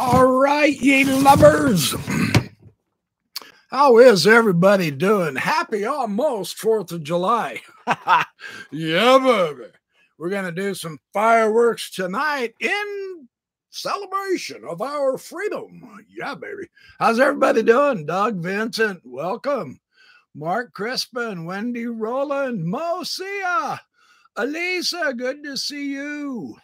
All right, ye lovers. How is everybody doing? Happy almost 4th of July. yeah, baby. We're going to do some fireworks tonight in celebration of our freedom. Yeah, baby. How's everybody doing? Doug Vincent, welcome. Mark Crispin, Wendy Roland, Mosia, Elisa, good to see you.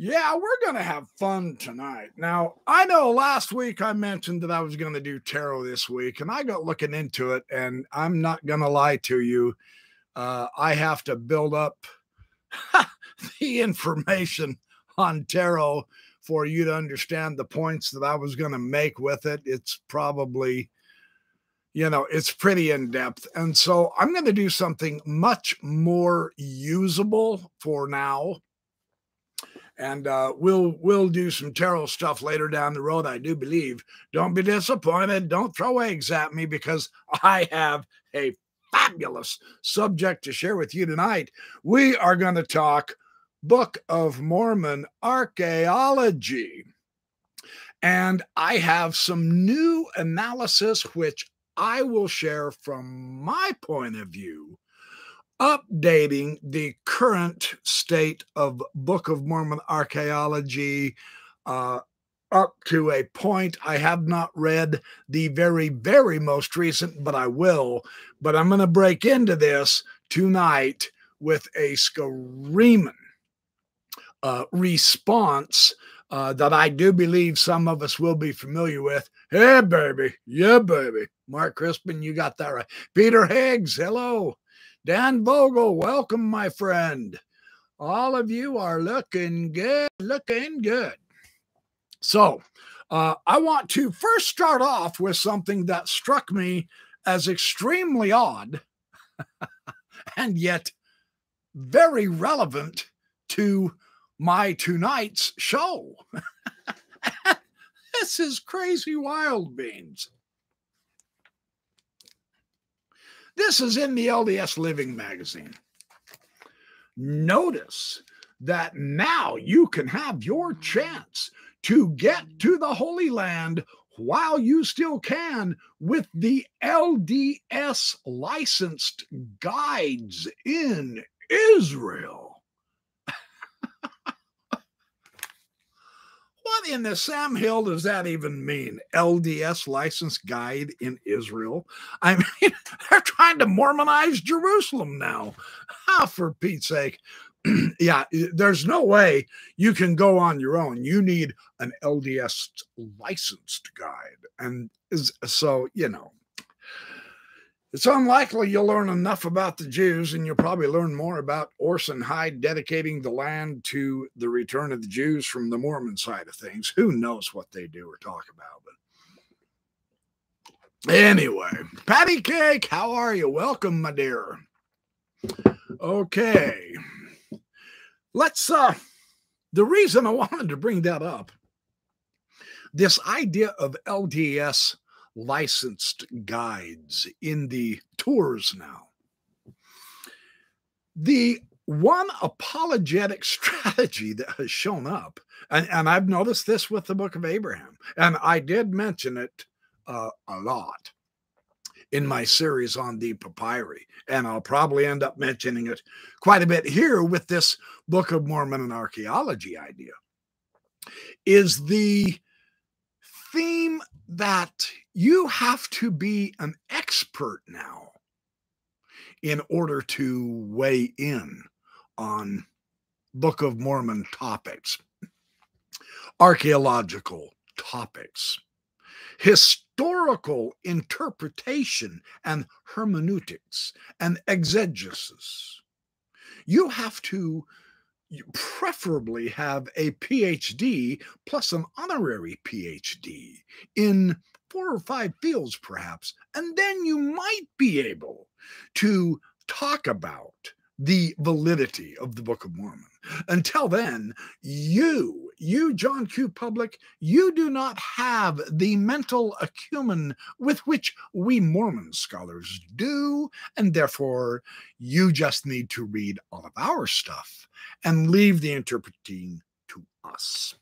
Yeah, we're going to have fun tonight. Now, I know last week I mentioned that I was going to do tarot this week, and I got looking into it, and I'm not going to lie to you. Uh, I have to build up the information on tarot for you to understand the points that I was going to make with it. It's probably, you know, it's pretty in depth. And so I'm going to do something much more usable for now and uh, we'll we'll do some tarot stuff later down the road. I do believe. Don't be disappointed. Don't throw eggs at me because I have a fabulous subject to share with you tonight. We are going to talk Book of Mormon archaeology, and I have some new analysis which I will share from my point of view updating the current state of Book of Mormon archaeology uh, up to a point. I have not read the very, very most recent, but I will. But I'm going to break into this tonight with a screaming uh, response uh, that I do believe some of us will be familiar with. Hey, baby. Yeah, baby. Mark Crispin, you got that right. Peter Higgs, hello. Dan Vogel, welcome, my friend. All of you are looking good, looking good. So, uh, I want to first start off with something that struck me as extremely odd and yet very relevant to my tonight's show. this is crazy wild beans. This is in the LDS Living magazine. Notice that now you can have your chance to get to the Holy Land while you still can with the LDS licensed guides in Israel. What in the Sam Hill does that even mean? LDS license guide in Israel? I mean, they're trying to Mormonize Jerusalem now. Ah, for Pete's sake. yeah, there's no way you can go on your own. You need an LDS licensed guide. And so, you know, it's unlikely you'll learn enough about the Jews, and you'll probably learn more about Orson Hyde dedicating the land to the return of the Jews from the Mormon side of things. Who knows what they do or talk about? But anyway, Patty Cake, how are you? Welcome, my dear. Okay, let's. uh The reason I wanted to bring that up, this idea of LDS licensed guides in the tours now. The one apologetic strategy that has shown up, and, and I've noticed this with the book of Abraham, and I did mention it uh, a lot in my series on the papyri, and I'll probably end up mentioning it quite a bit here with this Book of Mormon and archaeology idea, is the theme that you have to be an expert now in order to weigh in on Book of Mormon topics, archaeological topics, historical interpretation and hermeneutics and exegesis. You have to preferably have a PhD plus an honorary PhD in four or five fields, perhaps, and then you might be able to talk about the validity of the Book of Mormon. Until then, you, you, John Q. Public, you do not have the mental acumen with which we Mormon scholars do, and therefore you just need to read all of our stuff and leave the interpreting to us.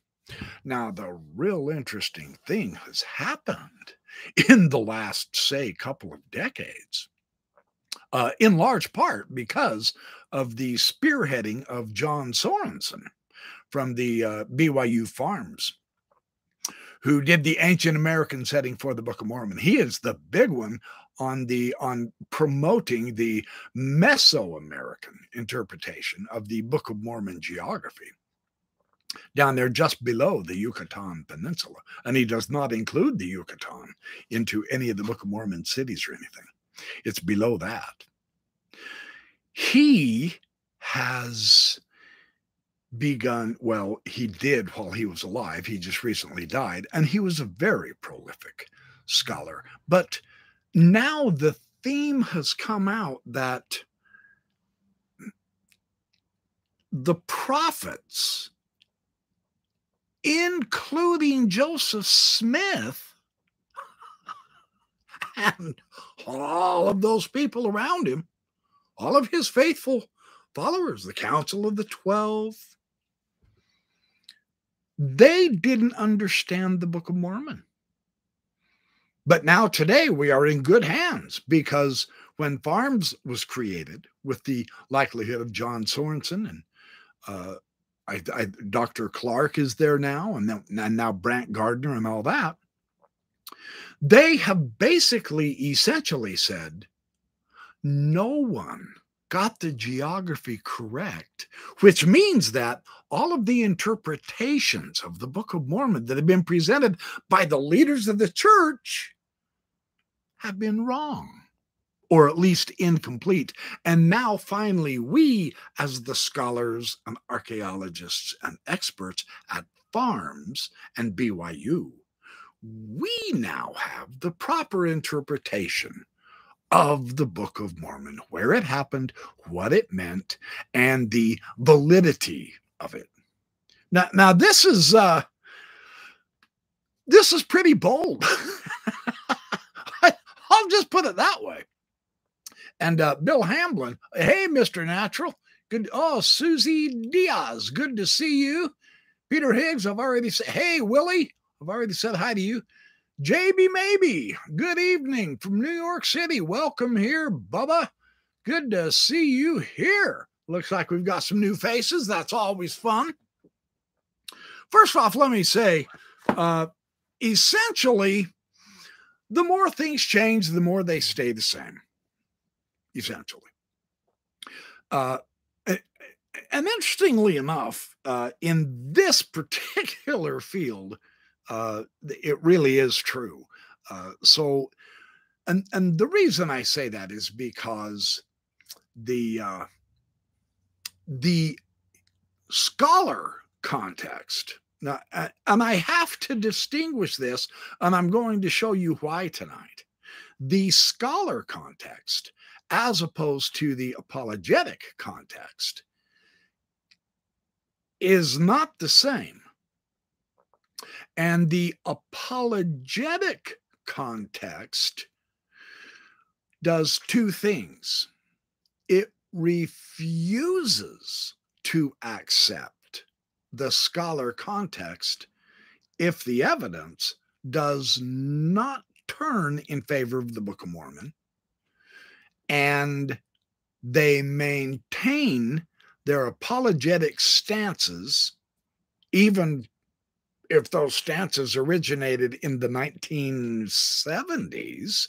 Now, the real interesting thing has happened in the last, say, couple of decades, uh, in large part because of the spearheading of John Sorenson from the uh, BYU FARMS, who did the ancient American setting for the Book of Mormon. He is the big one on the on promoting the Mesoamerican interpretation of the Book of Mormon geography down there just below the Yucatan Peninsula. And he does not include the Yucatan into any of the Book of Mormon cities or anything. It's below that. He has begun, well, he did while he was alive. He just recently died, and he was a very prolific scholar. But now the theme has come out that the prophets including Joseph Smith and all of those people around him, all of his faithful followers, the Council of the Twelve, they didn't understand the Book of Mormon. But now, today, we are in good hands because when FARMS was created, with the likelihood of John Sorenson and uh, I, I, Dr. Clark is there now, and, and now Brant Gardner and all that. They have basically, essentially said, no one got the geography correct, which means that all of the interpretations of the Book of Mormon that have been presented by the leaders of the church have been wrong or at least incomplete. And now, finally, we, as the scholars and archaeologists and experts at FARMS and BYU, we now have the proper interpretation of the Book of Mormon, where it happened, what it meant, and the validity of it. Now, now this is uh, this is pretty bold. I'll just put it that way. And uh, Bill Hamblin, hey, Mr. Natural. Good. Oh, Susie Diaz, good to see you. Peter Higgs, I've already said, hey, Willie, I've already said hi to you. JB Maybe, good evening from New York City. Welcome here, Bubba. Good to see you here. Looks like we've got some new faces. That's always fun. First off, let me say, uh, essentially, the more things change, the more they stay the same essentially. Uh, and interestingly enough, uh, in this particular field, uh, it really is true. Uh, so, and and the reason I say that is because the uh, the scholar context now, and I have to distinguish this, and I'm going to show you why tonight. The scholar context as opposed to the apologetic context, is not the same. And the apologetic context does two things it refuses to accept the scholar context if the evidence does not turn in favor of the Book of Mormon and they maintain their apologetic stances, even if those stances originated in the 1970s,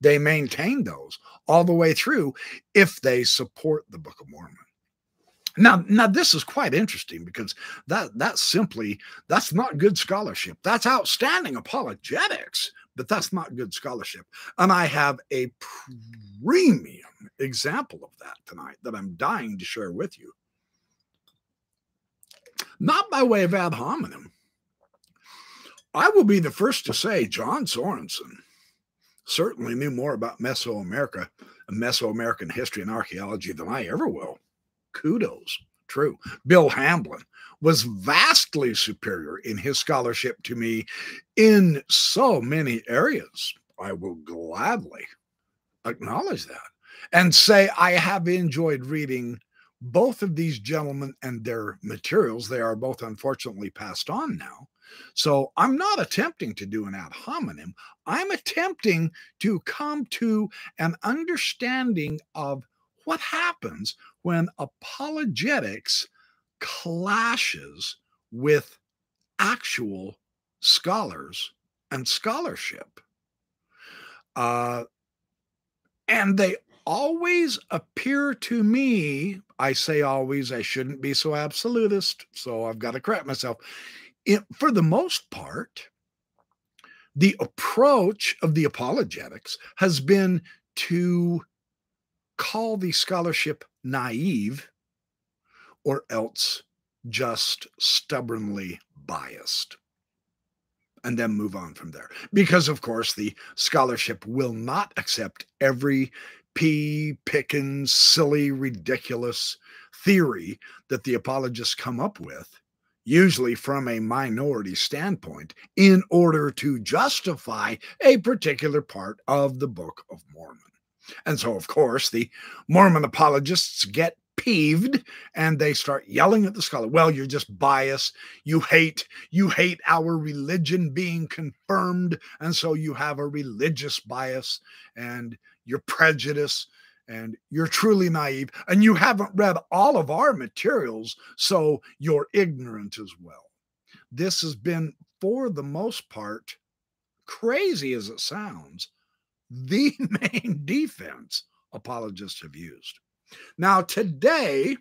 they maintain those all the way through if they support the Book of Mormon. Now, now this is quite interesting because that that's simply that's not good scholarship. That's outstanding apologetics, but that's not good scholarship. And I have a premium example of that tonight that I'm dying to share with you. Not by way of ad hominem. I will be the first to say John Sorenson certainly knew more about Mesoamerica and Mesoamerican history and archaeology than I ever will. Kudos. True. Bill Hamblin was vastly superior in his scholarship to me in so many areas. I will gladly acknowledge that and say I have enjoyed reading both of these gentlemen and their materials, they are both unfortunately passed on now. So I'm not attempting to do an ad hominem. I'm attempting to come to an understanding of what happens when apologetics clashes with actual scholars and scholarship. Uh, and they always appear to me, I say always, I shouldn't be so absolutist, so I've got to correct myself. It, for the most part, the approach of the apologetics has been to call the scholarship naive or else just stubbornly biased and then move on from there. Because, of course, the scholarship will not accept every pea picking, silly, ridiculous theory that the apologists come up with, usually from a minority standpoint, in order to justify a particular part of the Book of Mormon. And so, of course, the Mormon apologists get peeved and they start yelling at the scholar well you're just biased. You hate you hate our religion being confirmed and so you have a religious bias and you're prejudiced and you're truly naive and you haven't read all of our materials so you're ignorant as well. This has been for the most part crazy as it sounds the main defense apologists have used now, today,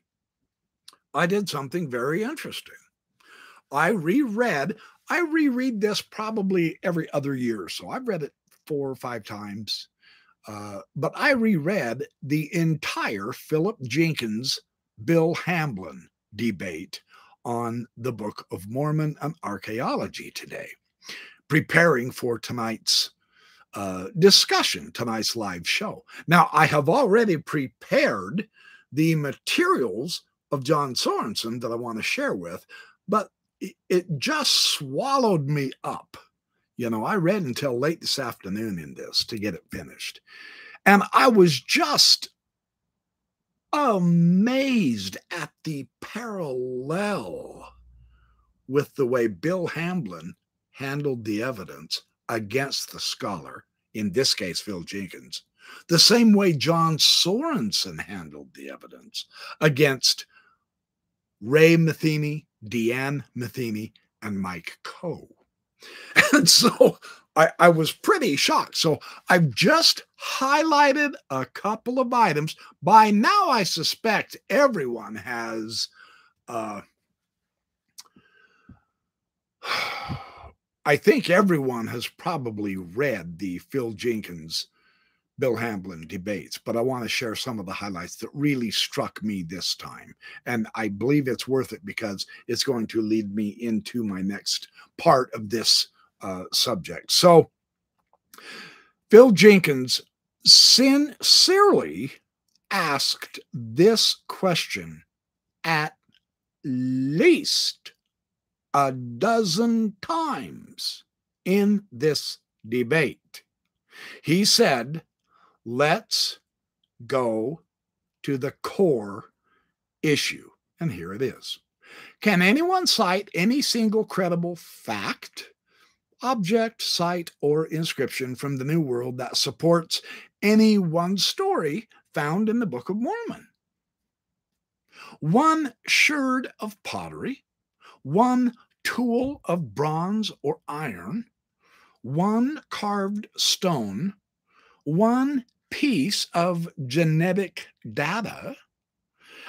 I did something very interesting. I reread, I reread this probably every other year. So I've read it four or five times. Uh, but I reread the entire Philip Jenkins Bill Hamblin debate on the Book of Mormon and archaeology today, preparing for tonight's uh, discussion, tonight's live show. Now, I have already prepared the materials of John Sorenson that I want to share with, but it, it just swallowed me up. You know, I read until late this afternoon in this to get it finished. And I was just amazed at the parallel with the way Bill Hamblin handled the evidence against the scholar, in this case, Phil Jenkins, the same way John Sorenson handled the evidence against Ray Matheny, Deanne Matheny, and Mike Coe. And so I, I, was pretty shocked. So I've just highlighted a couple of items. By now, I suspect everyone has. Uh, I think everyone has probably read the Phil Jenkins Bill Hamblin debates, but I want to share some of the highlights that really struck me this time. And I believe it's worth it because it's going to lead me into my next part of this uh, subject. So, Phil Jenkins sincerely asked this question at least a dozen times in this debate. He said, Let's go to the core issue. And here it is. Can anyone cite any single credible fact, object, site, or inscription from the New World that supports any one story found in the Book of Mormon? One sherd of pottery, one tool of bronze or iron, one carved stone, one piece of genetic data.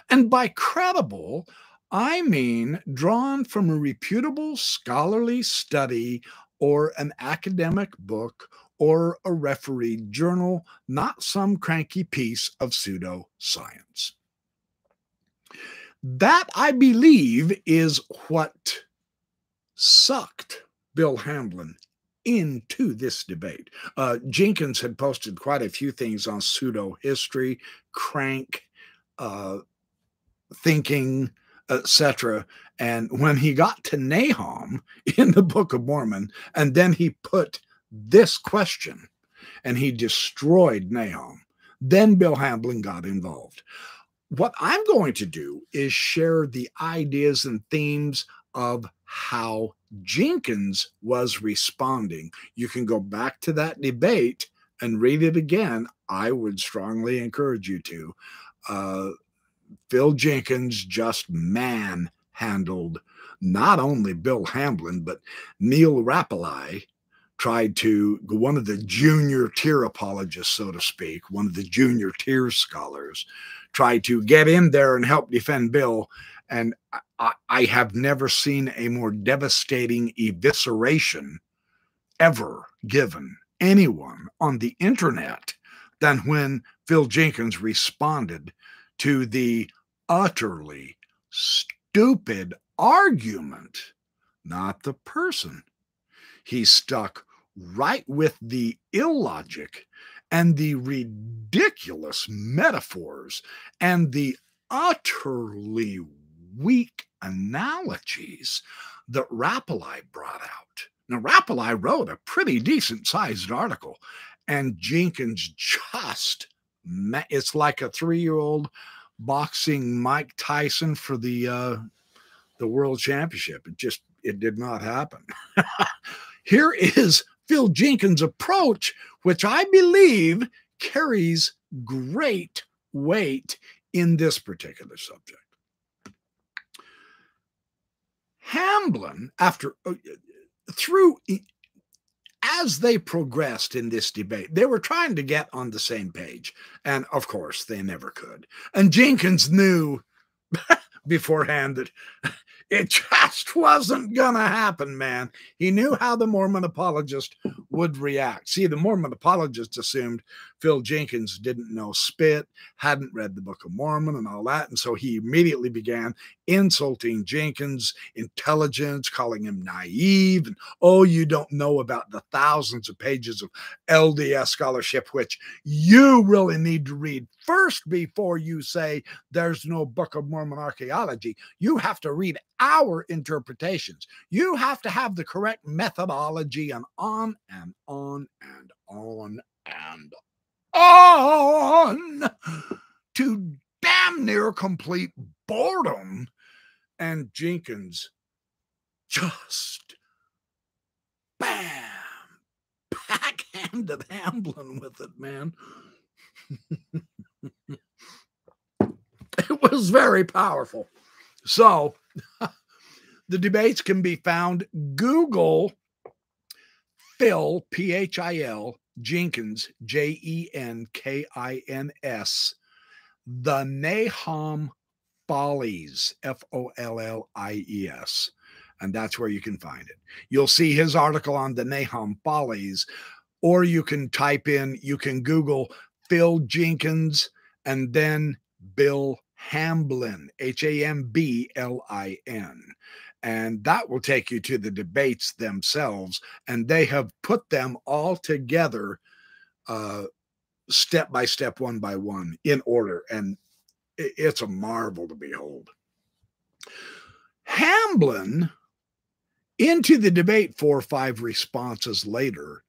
And by credible, I mean drawn from a reputable scholarly study or an academic book or a refereed journal, not some cranky piece of pseudoscience. That, I believe, is what sucked Bill Hamblin into this debate. Uh, Jenkins had posted quite a few things on pseudo history, crank uh, thinking, etc. And when he got to Nahom in the Book of Mormon, and then he put this question and he destroyed Nahom, then Bill Hamblin got involved. What I'm going to do is share the ideas and themes of how Jenkins was responding. You can go back to that debate and read it again. I would strongly encourage you to. Uh, Phil Jenkins just manhandled not only Bill Hamblin, but Neal Rappleye tried to, go one of the junior tier apologists, so to speak, one of the junior tier scholars, tried to get in there and help defend Bill. And I, I have never seen a more devastating evisceration ever given anyone on the internet than when Phil Jenkins responded to the utterly stupid argument, not the person. He stuck right with the illogic and the ridiculous metaphors and the utterly weak analogies that Rappleye brought out. Now, Rappleye wrote a pretty decent sized article, and Jenkins just, it's like a three year old boxing Mike Tyson for the, uh, the world championship. It just, it did not happen. Here is Phil Jenkins' approach, which I believe carries great weight in this particular subject. Hamblin, after uh, through as they progressed in this debate, they were trying to get on the same page. And of course, they never could. And Jenkins knew beforehand that it just wasn't going to happen, man. He knew how the Mormon apologist would react. See, the Mormon apologist assumed Phil Jenkins didn't know spit, hadn't read the Book of Mormon, and all that. And so he immediately began insulting Jenkins' intelligence, calling him naive, and oh, you don't know about the thousands of pages of LDS scholarship, which you really need to read first before you say there's no Book of Mormon archaeology. You have to read our interpretations. You have to have the correct methodology, and on and on and on and on to damn near complete boredom. And Jenkins just bam, backhanded Hamblin with it, man. it was very powerful. So the debates can be found. Google Phil, P H I L, Jenkins, J E N K I N S, the Nahom Follies, F O L L I E S. And that's where you can find it. You'll see his article on the Nahom Follies, or you can type in, you can Google Phil Jenkins and then Bill Hamblin, H A M B L I N and that will take you to the debates themselves and they have put them all together uh, step by step one by one in order and it's a marvel to behold. Hamblin into the debate four or five responses later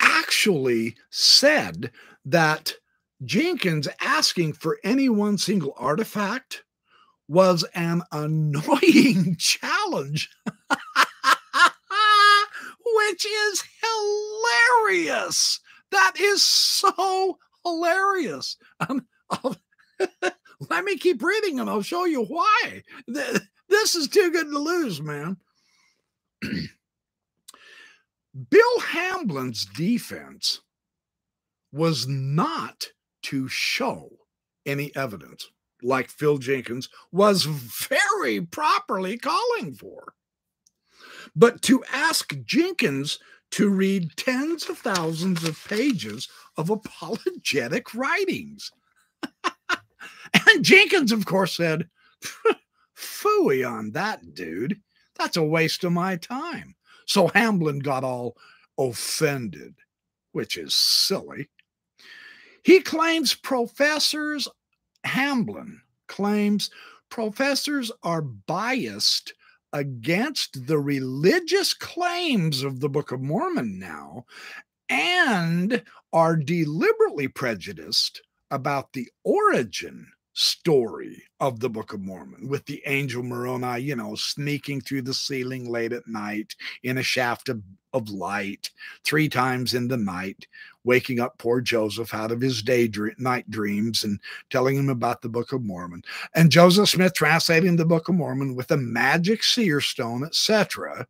actually said that jenkins asking for any one single artifact was an annoying challenge, which is hilarious. That is so hilarious. Um, let me keep reading and I'll show you why. This is too good to lose, man. Bill Hamblin's defense was not to show any evidence like Phil Jenkins, was very properly calling for. But to ask Jenkins to read tens of thousands of pages of apologetic writings. and Jenkins, of course, said, Fooey on that, dude. That's a waste of my time. So Hamblin got all offended, which is silly. He claims professors Hamblin claims professors are biased against the religious claims of the Book of Mormon now and are deliberately prejudiced about the origin, story of the Book of Mormon with the angel Moroni, you know, sneaking through the ceiling late at night in a shaft of, of light three times in the night, waking up poor Joseph out of his day night dreams and telling him about the Book of Mormon. And Joseph Smith translating the Book of Mormon with a magic seer stone, etc.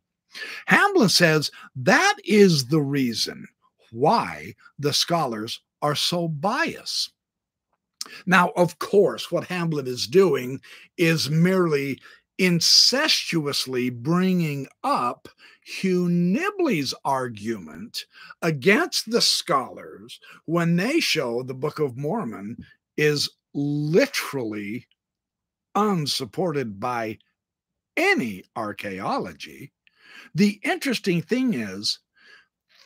Hamblin says that is the reason why the scholars are so biased. Now, of course, what Hamblin is doing is merely incestuously bringing up Hugh Nibley's argument against the scholars when they show the Book of Mormon is literally unsupported by any archaeology. The interesting thing is,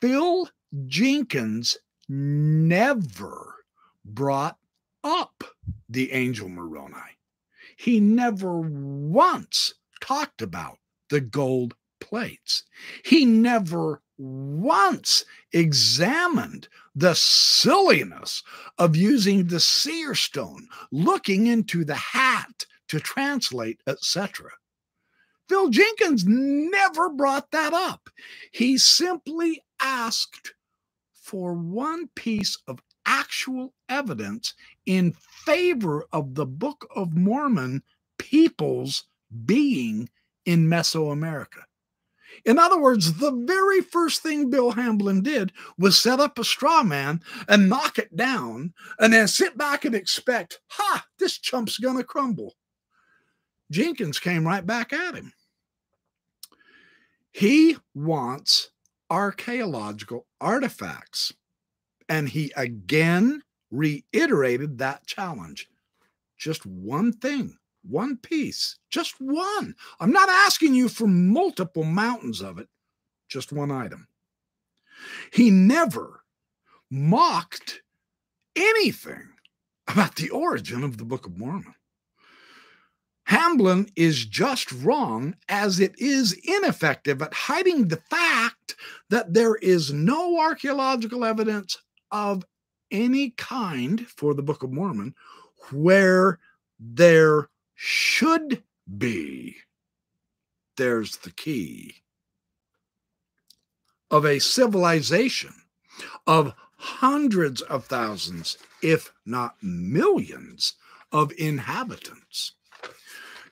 Phil Jenkins never brought up the angel Moroni. He never once talked about the gold plates. He never once examined the silliness of using the seer stone, looking into the hat to translate, etc. Phil Jenkins never brought that up. He simply asked for one piece of actual evidence in favor of the Book of Mormon people's being in Mesoamerica. In other words, the very first thing Bill Hamblin did was set up a straw man and knock it down and then sit back and expect, ha, this chump's going to crumble. Jenkins came right back at him. He wants archaeological artifacts. And he again reiterated that challenge. Just one thing, one piece, just one. I'm not asking you for multiple mountains of it, just one item. He never mocked anything about the origin of the Book of Mormon. Hamblin is just wrong as it is ineffective at hiding the fact that there is no archaeological evidence of any kind for the Book of Mormon where there should be. There's the key of a civilization of hundreds of thousands, if not millions, of inhabitants.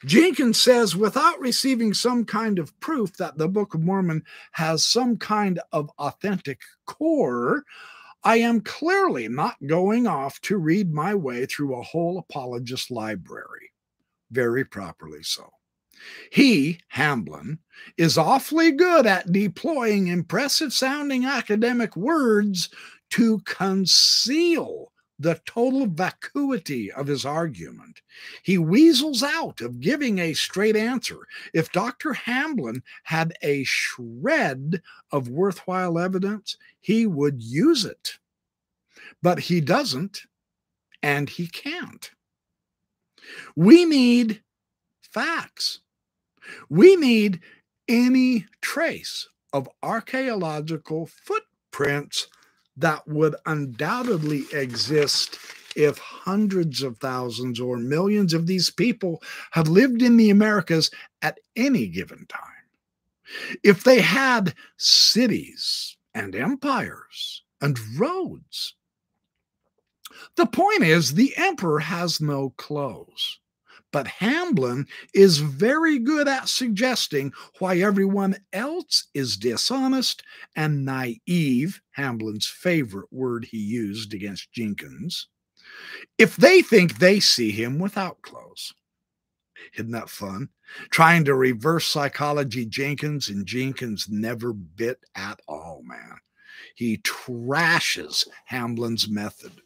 Jenkins says without receiving some kind of proof that the Book of Mormon has some kind of authentic core, I am clearly not going off to read my way through a whole apologist library. Very properly so. He, Hamblin, is awfully good at deploying impressive sounding academic words to conceal the total vacuity of his argument. He weasels out of giving a straight answer. If Dr. Hamblin had a shred of worthwhile evidence, he would use it. But he doesn't, and he can't. We need facts. We need any trace of archaeological footprints that would undoubtedly exist if hundreds of thousands or millions of these people had lived in the Americas at any given time. If they had cities and empires and roads. The point is, the emperor has no clothes. But Hamblin is very good at suggesting why everyone else is dishonest and naive, Hamblin's favorite word he used against Jenkins, if they think they see him without clothes. Isn't that fun? Trying to reverse psychology Jenkins, and Jenkins never bit at all, man. He trashes Hamblin's method.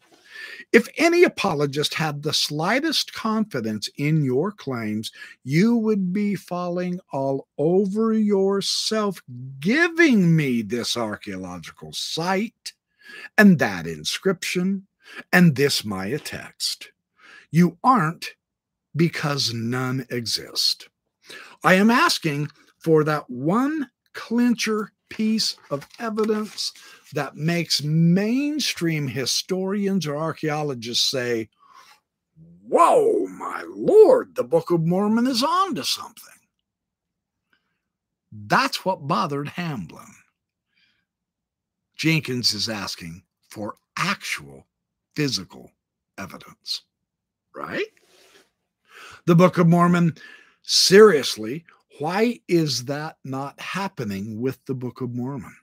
If any apologist had the slightest confidence in your claims, you would be falling all over yourself giving me this archaeological site and that inscription and this Maya text. You aren't because none exist. I am asking for that one clincher piece of evidence that makes mainstream historians or archaeologists say, whoa, my Lord, the Book of Mormon is on to something. That's what bothered Hamblin. Jenkins is asking for actual physical evidence, right? The Book of Mormon, seriously, why is that not happening with the Book of Mormon?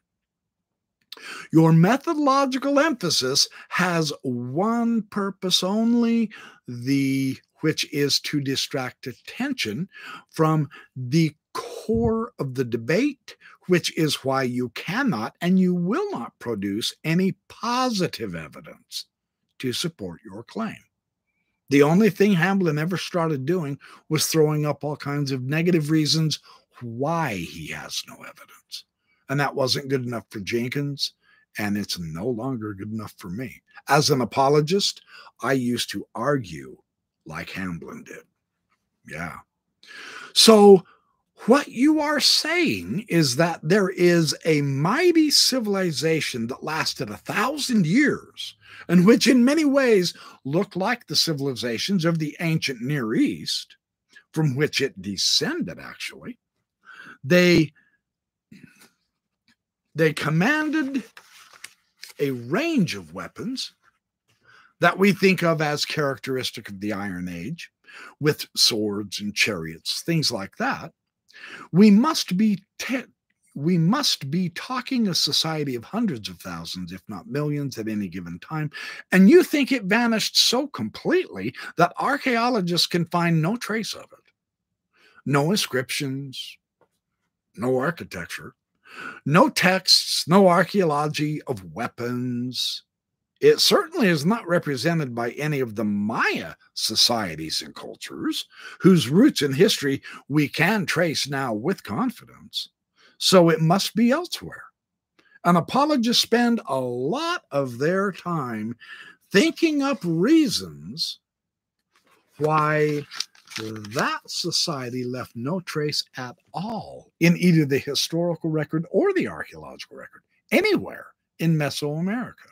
Your methodological emphasis has one purpose only, the which is to distract attention from the core of the debate, which is why you cannot and you will not produce any positive evidence to support your claim. The only thing Hamblin ever started doing was throwing up all kinds of negative reasons why he has no evidence. And that wasn't good enough for Jenkins, and it's no longer good enough for me. As an apologist, I used to argue like Hamblin did. Yeah. So, what you are saying is that there is a mighty civilization that lasted a thousand years and which in many ways looked like the civilizations of the ancient Near East, from which it descended, actually. They, they commanded a range of weapons that we think of as characteristic of the Iron Age, with swords and chariots, things like that. We must be we must be talking a society of hundreds of thousands, if not millions, at any given time. And you think it vanished so completely that archaeologists can find no trace of it. No inscriptions, no architecture, no texts, no archaeology of weapons. It certainly is not represented by any of the Maya societies and cultures, whose roots in history we can trace now with confidence. So it must be elsewhere. And apologists spend a lot of their time thinking up reasons why that society left no trace at all in either the historical record or the archaeological record anywhere in Mesoamerica.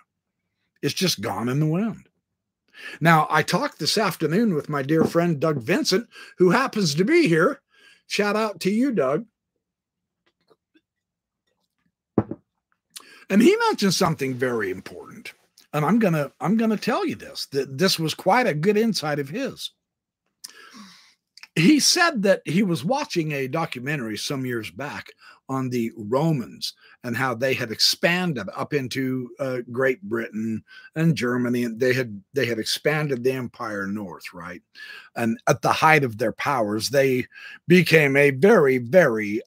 It's just gone in the wind. Now, I talked this afternoon with my dear friend Doug Vincent, who happens to be here. Shout out to you, Doug. And he mentioned something very important. And I'm gonna I'm gonna tell you this that this was quite a good insight of his he said that he was watching a documentary some years back on the Romans and how they had expanded up into uh, Great Britain and Germany, and they had they had expanded the empire north, right? And at the height of their powers, they became a very, very,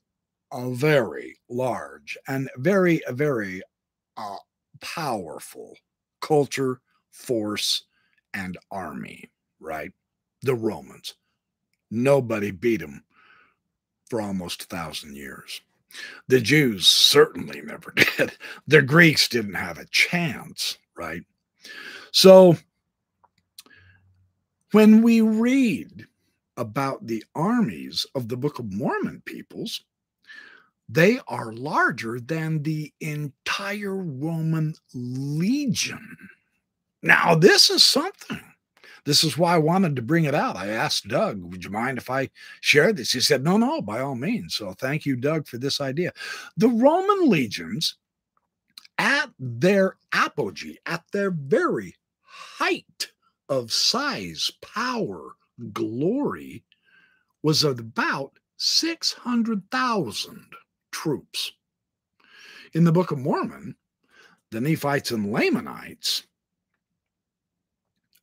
a very large and very, very uh, powerful culture, force, and army, right? The Romans Nobody beat them for almost a thousand years. The Jews certainly never did. The Greeks didn't have a chance, right? So when we read about the armies of the Book of Mormon peoples, they are larger than the entire Roman legion. Now, this is something. This is why I wanted to bring it out. I asked Doug, would you mind if I share this? He said, no, no, by all means. So thank you, Doug, for this idea. The Roman legions, at their apogee, at their very height of size, power, glory, was about 600,000 troops. In the Book of Mormon, the Nephites and Lamanites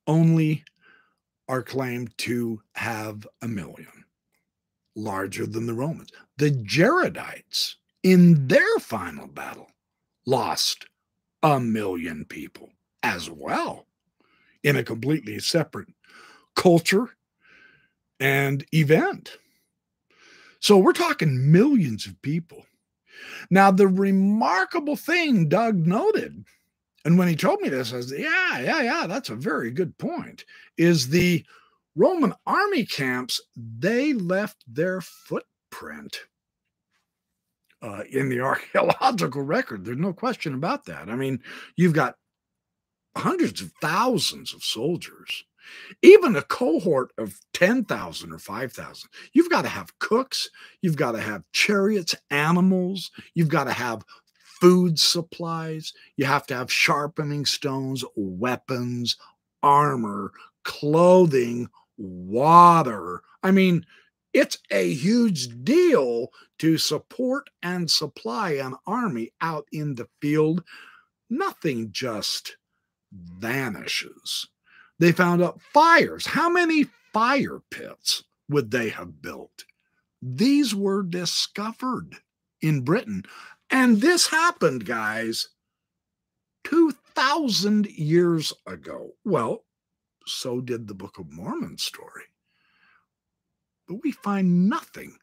only are claimed to have a million, larger than the Romans. The Jaredites, in their final battle, lost a million people as well in a completely separate culture and event. So we're talking millions of people. Now, the remarkable thing Doug noted and when he told me this, I said, yeah, yeah, yeah, that's a very good point. Is the Roman army camps, they left their footprint uh, in the archaeological record. There's no question about that. I mean, you've got hundreds of thousands of soldiers, even a cohort of 10,000 or 5,000. You've got to have cooks, you've got to have chariots, animals, you've got to have food supplies, you have to have sharpening stones, weapons, armor, clothing, water. I mean, it's a huge deal to support and supply an army out in the field. Nothing just vanishes. They found out fires. How many fire pits would they have built? These were discovered in Britain. And this happened, guys, 2,000 years ago. Well, so did the Book of Mormon story. But we find nothing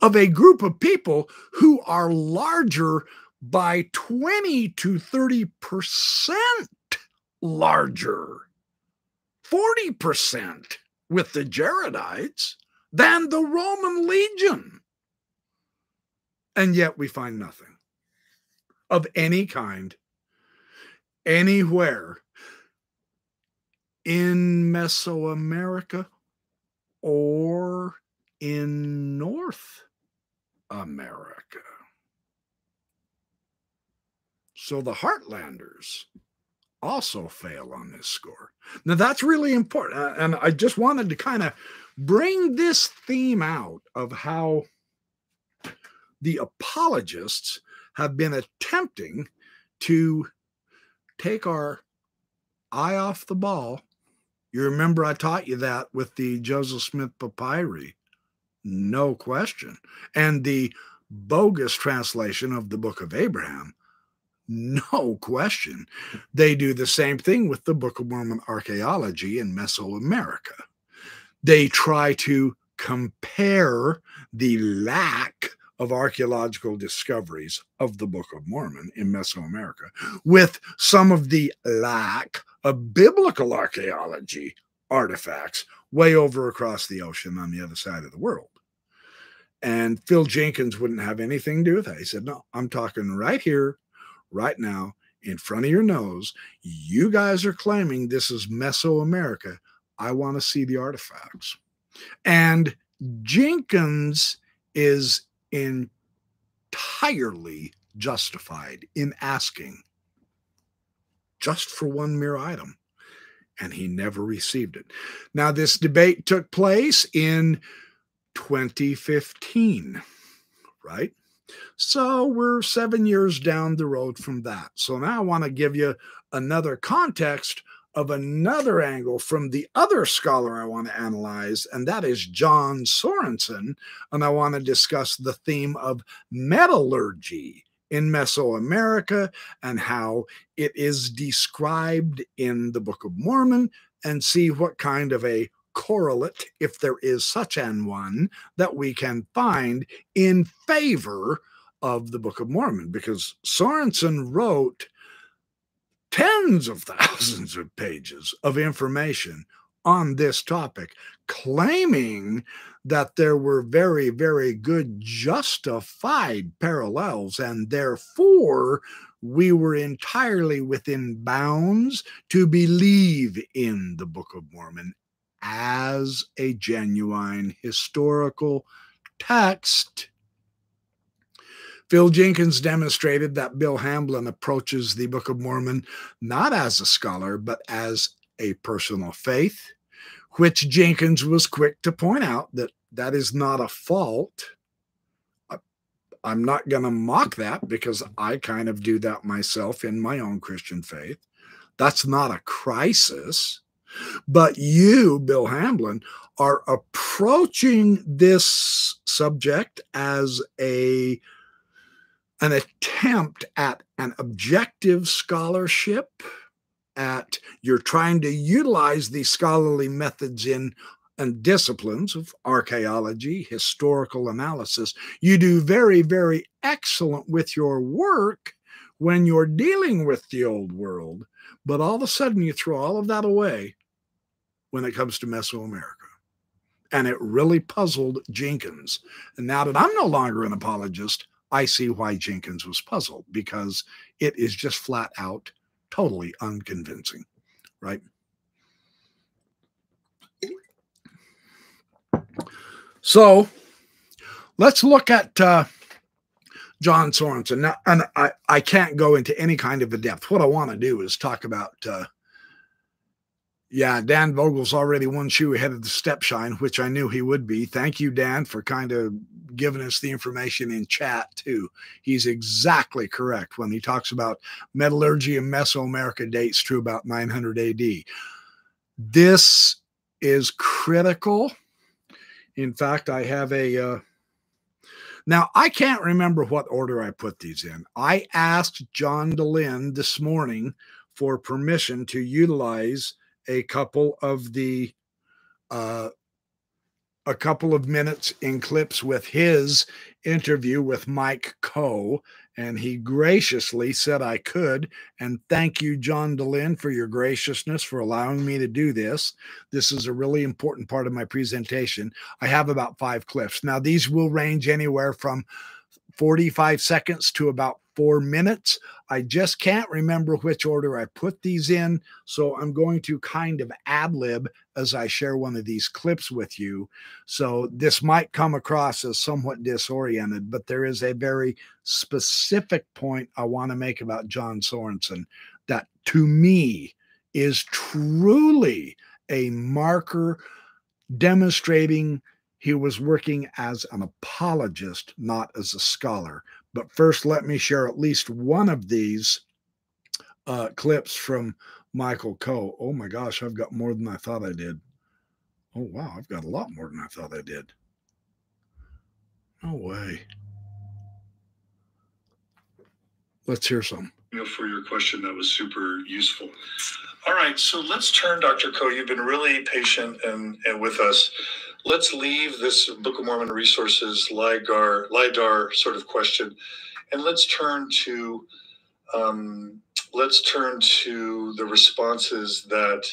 of a group of people who are larger by 20 to 30 percent larger, 40% with the Jaredites than the Roman legion. And yet we find nothing of any kind anywhere in Mesoamerica or in North America. So the Heartlanders also fail on this score. Now, that's really important. Uh, and I just wanted to kind of bring this theme out of how the apologists have been attempting to take our eye off the ball. You remember I taught you that with the Joseph Smith papyri, no question. And the bogus translation of the book of Abraham, no question. They do the same thing with the Book of Mormon archaeology in Mesoamerica. They try to compare the lack of archaeological discoveries of the Book of Mormon in Mesoamerica with some of the lack of biblical archaeology artifacts way over across the ocean on the other side of the world. And Phil Jenkins wouldn't have anything to do with that. He said, No, I'm talking right here right now in front of your nose. You guys are claiming this is Mesoamerica. I want to see the artifacts. And Jenkins is entirely justified in asking just for one mere item. And he never received it. Now, this debate took place in 2015, right? So we're seven years down the road from that. So now I want to give you another context of another angle from the other scholar I want to analyze, and that is John Sorenson. And I want to discuss the theme of metallurgy in Mesoamerica and how it is described in the Book of Mormon and see what kind of a correlate, if there is such an one, that we can find in favor of the Book of Mormon, because Sorenson wrote tens of thousands of pages of information on this topic, claiming that there were very, very good justified parallels, and therefore we were entirely within bounds to believe in the Book of Mormon as a genuine historical text. Phil Jenkins demonstrated that Bill Hamblin approaches the Book of Mormon not as a scholar, but as a personal faith, which Jenkins was quick to point out that that is not a fault. I'm not going to mock that because I kind of do that myself in my own Christian faith. That's not a crisis. But you, Bill Hamblin, are approaching this subject as a an attempt at an objective scholarship at you're trying to utilize these scholarly methods in and disciplines of archaeology, historical analysis. You do very, very excellent with your work when you're dealing with the old world, but all of a sudden you throw all of that away when it comes to Mesoamerica. And it really puzzled Jenkins. And now that I'm no longer an apologist, I see why Jenkins was puzzled because it is just flat out totally unconvincing. right? So let's look at uh, John Sorenson. Now, and I, I can't go into any kind of a depth. What I want to do is talk about, uh, yeah, Dan Vogel's already one shoe ahead of the step shine, which I knew he would be. Thank you, Dan, for kind of giving us the information in chat, too. He's exactly correct when he talks about metallurgy and Mesoamerica dates to about 900 AD. This is critical in fact, I have a. Uh, now, I can't remember what order I put these in. I asked John Dehlin this morning for permission to utilize a couple of the uh, a couple of minutes in clips with his interview with Mike Coe and he graciously said I could. And thank you, John Dehlin, for your graciousness for allowing me to do this. This is a really important part of my presentation. I have about five clips. Now, these will range anywhere from 45 seconds to about four minutes. I just can't remember which order I put these in. So I'm going to kind of ad lib as I share one of these clips with you. So this might come across as somewhat disoriented, but there is a very specific point I want to make about John Sorenson that to me is truly a marker demonstrating he was working as an apologist, not as a scholar. But first, let me share at least one of these uh, clips from Michael Coe. Oh my gosh, I've got more than I thought I did. Oh wow, I've got a lot more than I thought I did. No way. Let's hear some. For your question, that was super useful. All right, so let's turn, Dr. Coe. You've been really patient and, and with us let's leave this Book of Mormon resources LIDAR, LIDAR sort of question, and let's turn to um, let's turn to the responses that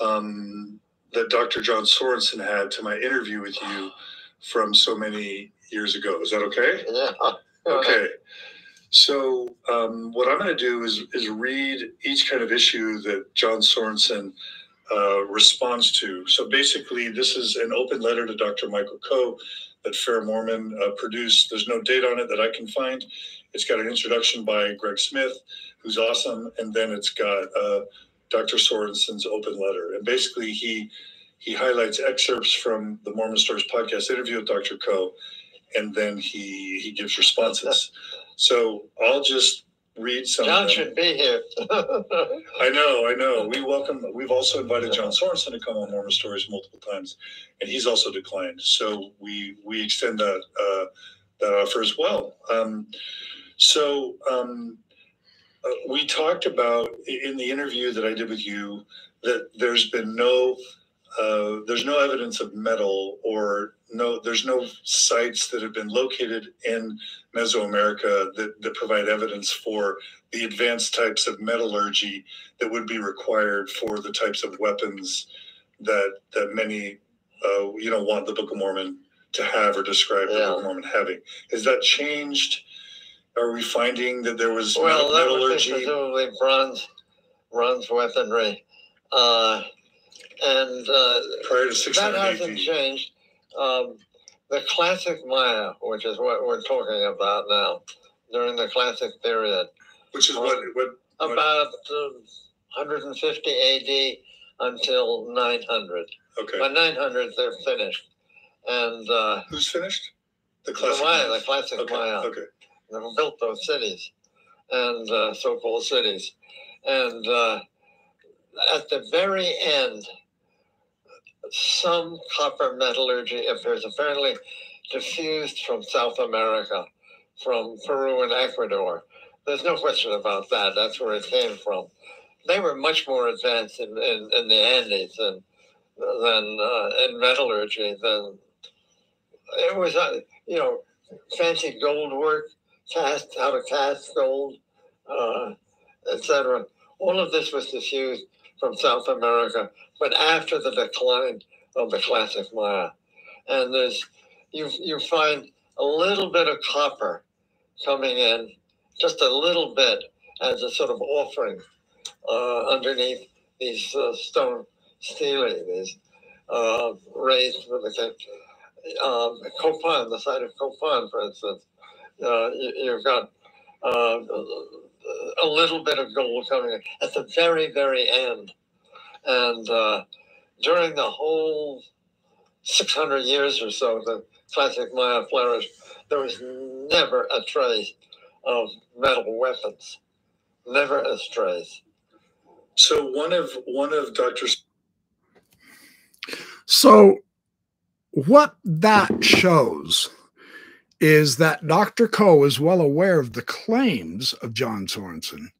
um, that Dr. John Sorenson had to my interview with you from so many years ago. Is that okay? Yeah. Okay. So um, what I'm going to do is is read each kind of issue that John Sorenson uh, responds to. So basically, this is an open letter to Dr. Michael Coe that Fair Mormon uh, produced. There's no date on it that I can find. It's got an introduction by Greg Smith, who's awesome, and then it's got uh, Dr. Sorenson's open letter. And basically, he he highlights excerpts from the Mormon Stories podcast interview with Dr. Coe, and then he he gives responses. So I'll just read some. John should be here. I know, I know. We welcome. We've also invited John Sorenson to come on Mormon Stories multiple times, and he's also declined. So we we extend that uh, that offer as well. Um, so um, uh, we talked about in the interview that I did with you that there's been no uh, there's no evidence of metal or no there's no sites that have been located in Mesoamerica that, that provide evidence for the advanced types of metallurgy that would be required for the types of weapons that that many uh, you know want the Book of Mormon to have or describe yeah. the Book of Mormon having. Has that changed? Are we finding that there was well metallurgy? presumably bronze bronze weaponry, uh, and uh, prior to that hasn't changed. Um, the classic Maya, which is what we're talking about now, during the classic period. Which is what, what, what? about uh, 150 AD until 900. Okay. By 900, they're finished. And uh, who's finished? The classic the Maya. The classic okay. Maya. Okay. They built those cities and uh, so-called cities, and uh, at the very end some copper metallurgy appears apparently diffused from South America, from Peru and Ecuador. There's no question about that. That's where it came from. They were much more advanced in, in, in the Andes than, than uh, in metallurgy than it was, uh, you know, fancy gold work, cast, how to cast gold, uh, etc. All of this was diffused from South America, but after the decline of the classic Maya. And there's you you find a little bit of copper coming in, just a little bit as a sort of offering uh, underneath these uh, stone stelae, these uh, raised with the um, Copan, the site of Copan, for instance. Uh, you, have got uh, a little bit of gold coming at the very, very end. And uh, during the whole 600 years or so that classic Maya flourished, there was never a trace of metal weapons. Never a trace. So one of one of Dr. So what that shows is that Dr. Coe is well aware of the claims of John Sorenson.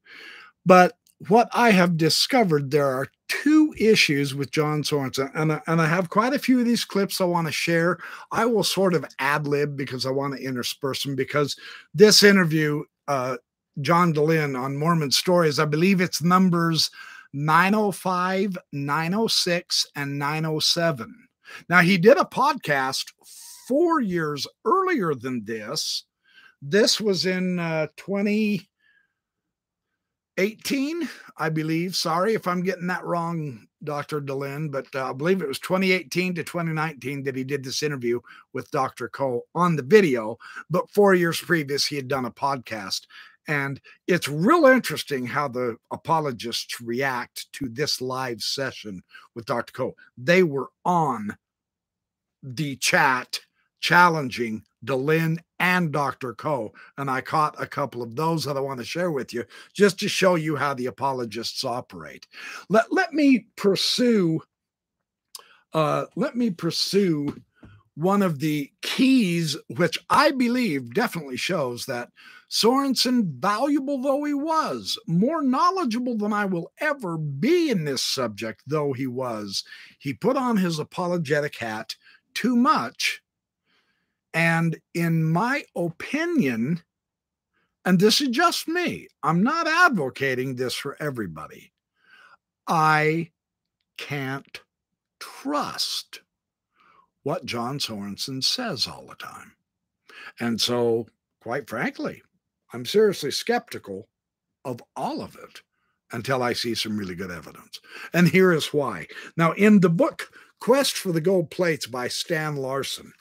But what I have discovered, there are two issues with John Sorenson, and, and I have quite a few of these clips I want to share. I will sort of ad lib because I want to intersperse them because this interview, uh, John Dehlin on Mormon Stories, I believe it's numbers 905, 906, and 907. Now, he did a podcast four years earlier than this. This was in uh, 2018, I believe. Sorry if I'm getting that wrong, Dr. Dehlin, but uh, I believe it was 2018 to 2019 that he did this interview with Dr. Coe on the video. But four years previous, he had done a podcast. And it's real interesting how the apologists react to this live session with Dr. Coe. They were on the chat challenging Dehlin and Dr. Coe. And I caught a couple of those that I want to share with you just to show you how the apologists operate. Let, let me pursue uh, let me pursue one of the keys, which I believe definitely shows that Sorenson, valuable though he was, more knowledgeable than I will ever be in this subject, though he was, he put on his apologetic hat too much and in my opinion, and this is just me, I'm not advocating this for everybody. I can't trust what John Sorenson says all the time. And so, quite frankly, I'm seriously skeptical of all of it until I see some really good evidence. And here is why. Now, in the book Quest for the Gold Plates by Stan Larson,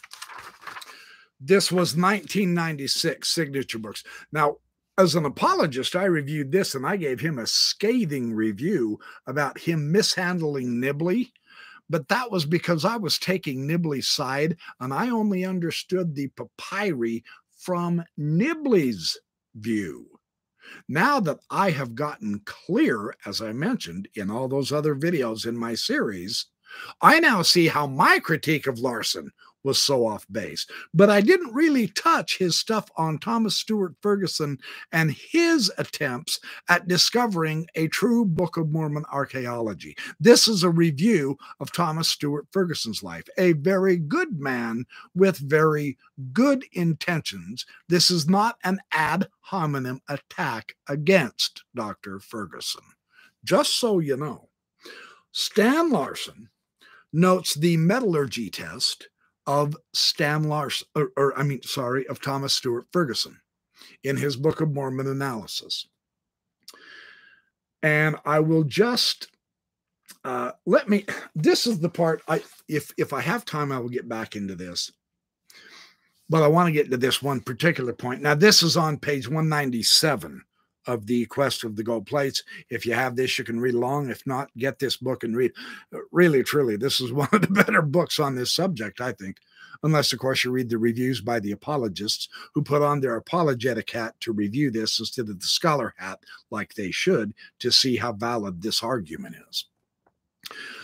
this was 1996 signature books. Now, as an apologist, I reviewed this and I gave him a scathing review about him mishandling Nibley. But that was because I was taking Nibley's side and I only understood the papyri from Nibley's view. Now that I have gotten clear, as I mentioned in all those other videos in my series, I now see how my critique of Larson was so off base. But I didn't really touch his stuff on Thomas Stuart Ferguson and his attempts at discovering a true Book of Mormon archaeology. This is a review of Thomas Stuart Ferguson's life, a very good man with very good intentions. This is not an ad hominem attack against Dr. Ferguson. Just so you know, Stan Larson notes the metallurgy test of Stan Larson, or, or, I mean, sorry, of Thomas Stuart Ferguson in his Book of Mormon analysis. And I will just uh, let me. This is the part I, if if I have time, I will get back into this. But I want to get to this one particular point. Now, this is on page 197 of the Quest of the Gold Plates. If you have this, you can read along. If not, get this book and read. Uh, really, truly, this is one of the better books on this subject, I think. Unless, of course, you read the reviews by the apologists who put on their apologetic hat to review this instead of the scholar hat, like they should, to see how valid this argument is.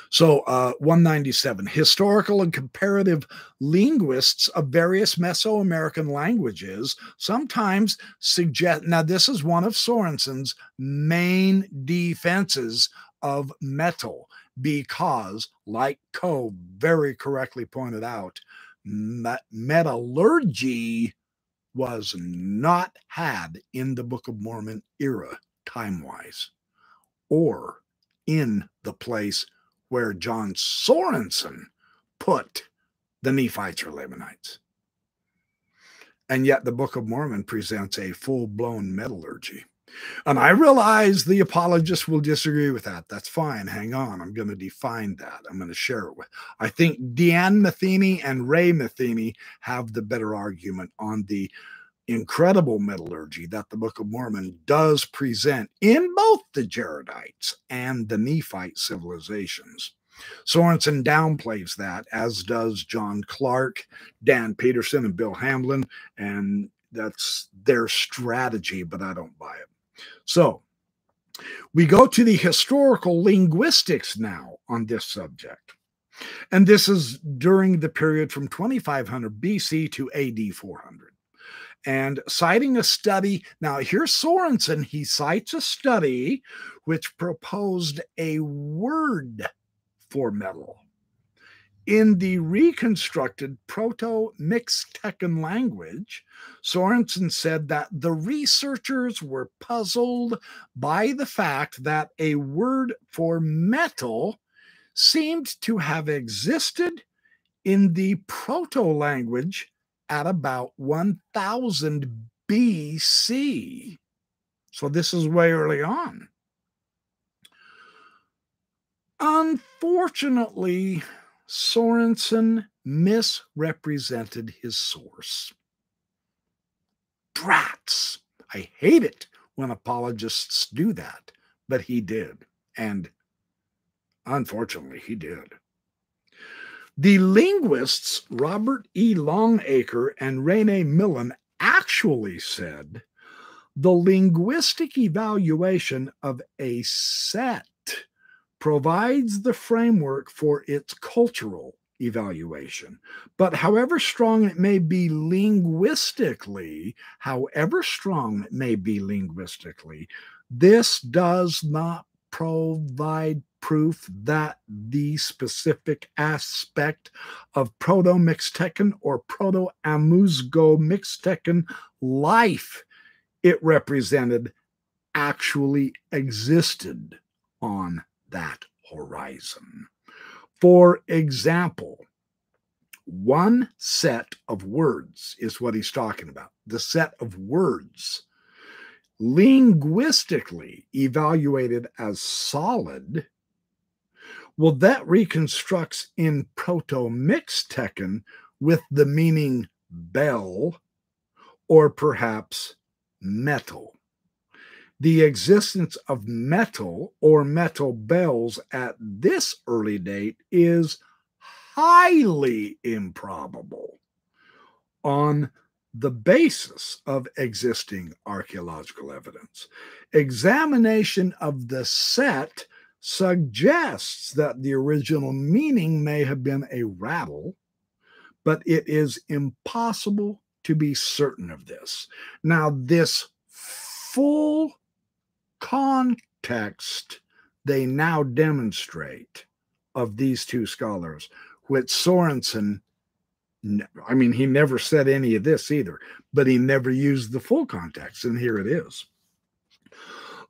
So, uh, 197 historical and comparative linguists of various Mesoamerican languages sometimes suggest. Now, this is one of Sorenson's main defenses of metal because, like Coe very correctly pointed out, metallurgy was not had in the Book of Mormon era, time wise, or in the place where John Sorenson put the Nephites or Lamanites. And yet the Book of Mormon presents a full blown metallurgy. And I realize the apologists will disagree with that. That's fine. Hang on. I'm going to define that. I'm going to share it with. I think Deanne Matheny and Ray Matheny have the better argument on the incredible metallurgy that the Book of Mormon does present in both the Jaredites and the Nephite civilizations. Sorenson downplays that, as does John Clark, Dan Peterson, and Bill Hamblin, and that's their strategy, but I don't buy it. So we go to the historical linguistics now on this subject. And this is during the period from 2500 BC to AD 400. And citing a study, now here's Sorenson, he cites a study which proposed a word for metal in the reconstructed Proto Mixtecan language, Sorenson said that the researchers were puzzled by the fact that a word for metal seemed to have existed in the Proto language at about 1000 BC. So this is way early on. Unfortunately, Sorenson misrepresented his source. Brats! I hate it when apologists do that, but he did. And unfortunately, he did. The linguists Robert E. Longacre and Rene Millon actually said the linguistic evaluation of a set provides the framework for its cultural evaluation. But however strong it may be linguistically, however strong it may be linguistically, this does not provide proof that the specific aspect of Proto Mixtecan or Proto Amuzgo Mixtecan life it represented actually existed on that horizon. For example, one set of words is what he's talking about. The set of words linguistically evaluated as solid, well, that reconstructs in Proto Mixtecan with the meaning bell or perhaps metal. The existence of metal or metal bells at this early date is highly improbable on the basis of existing archaeological evidence. Examination of the set suggests that the original meaning may have been a rattle, but it is impossible to be certain of this. Now, this full context they now demonstrate of these two scholars, which Sorenson, I mean, he never said any of this either, but he never used the full context, and here it is.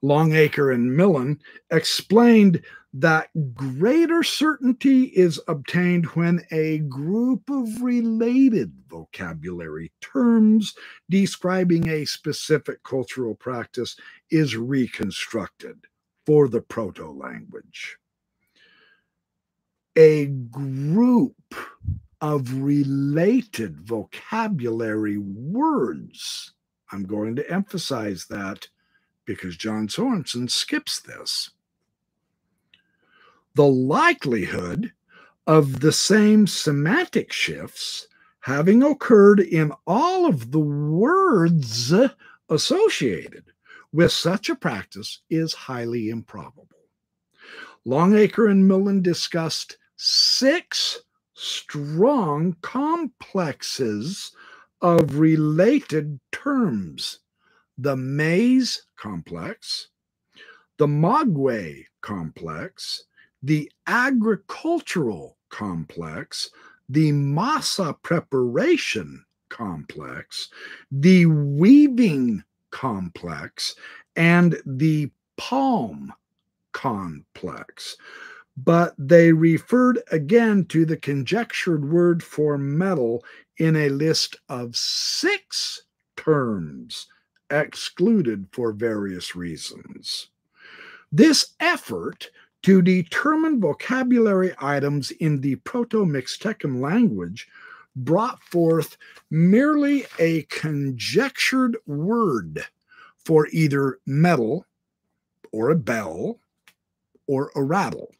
Longacre and Millon explained that greater certainty is obtained when a group of related vocabulary terms describing a specific cultural practice is reconstructed for the proto language. A group of related vocabulary words, I'm going to emphasize that because John Sorenson skips this the likelihood of the same semantic shifts having occurred in all of the words associated with such a practice is highly improbable. Longacre and Millon discussed six strong complexes of related terms the maize complex, the maguey complex, the agricultural complex, the masa preparation complex, the weaving complex, and the palm complex. But they referred again to the conjectured word for metal in a list of six terms excluded for various reasons. This effort to determine vocabulary items in the Proto Mixtecan language brought forth merely a conjectured word for either metal or a bell or a rattle,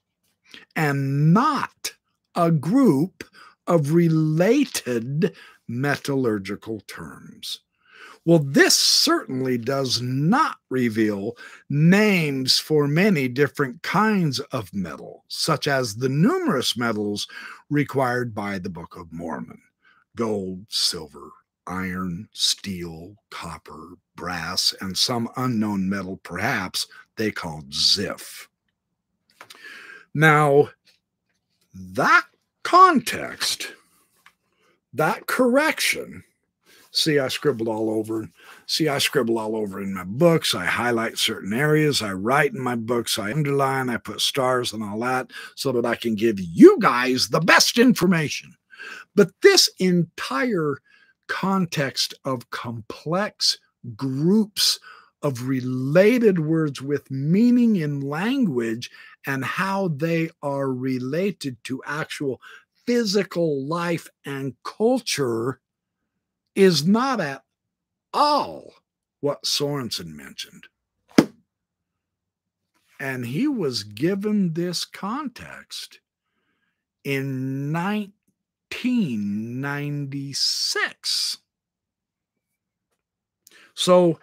and not a group of related metallurgical terms. Well, this certainly does not reveal names for many different kinds of metal, such as the numerous metals required by the Book of Mormon gold, silver, iron, steel, copper, brass, and some unknown metal, perhaps they called Ziff. Now, that context, that correction, See, I scribbled all over. See, I scribble all over in my books. I highlight certain areas. I write in my books. I underline. I put stars and all that so that I can give you guys the best information. But this entire context of complex groups of related words with meaning in language and how they are related to actual physical life and culture is not at all what Sorenson mentioned. And he was given this context in 1996. So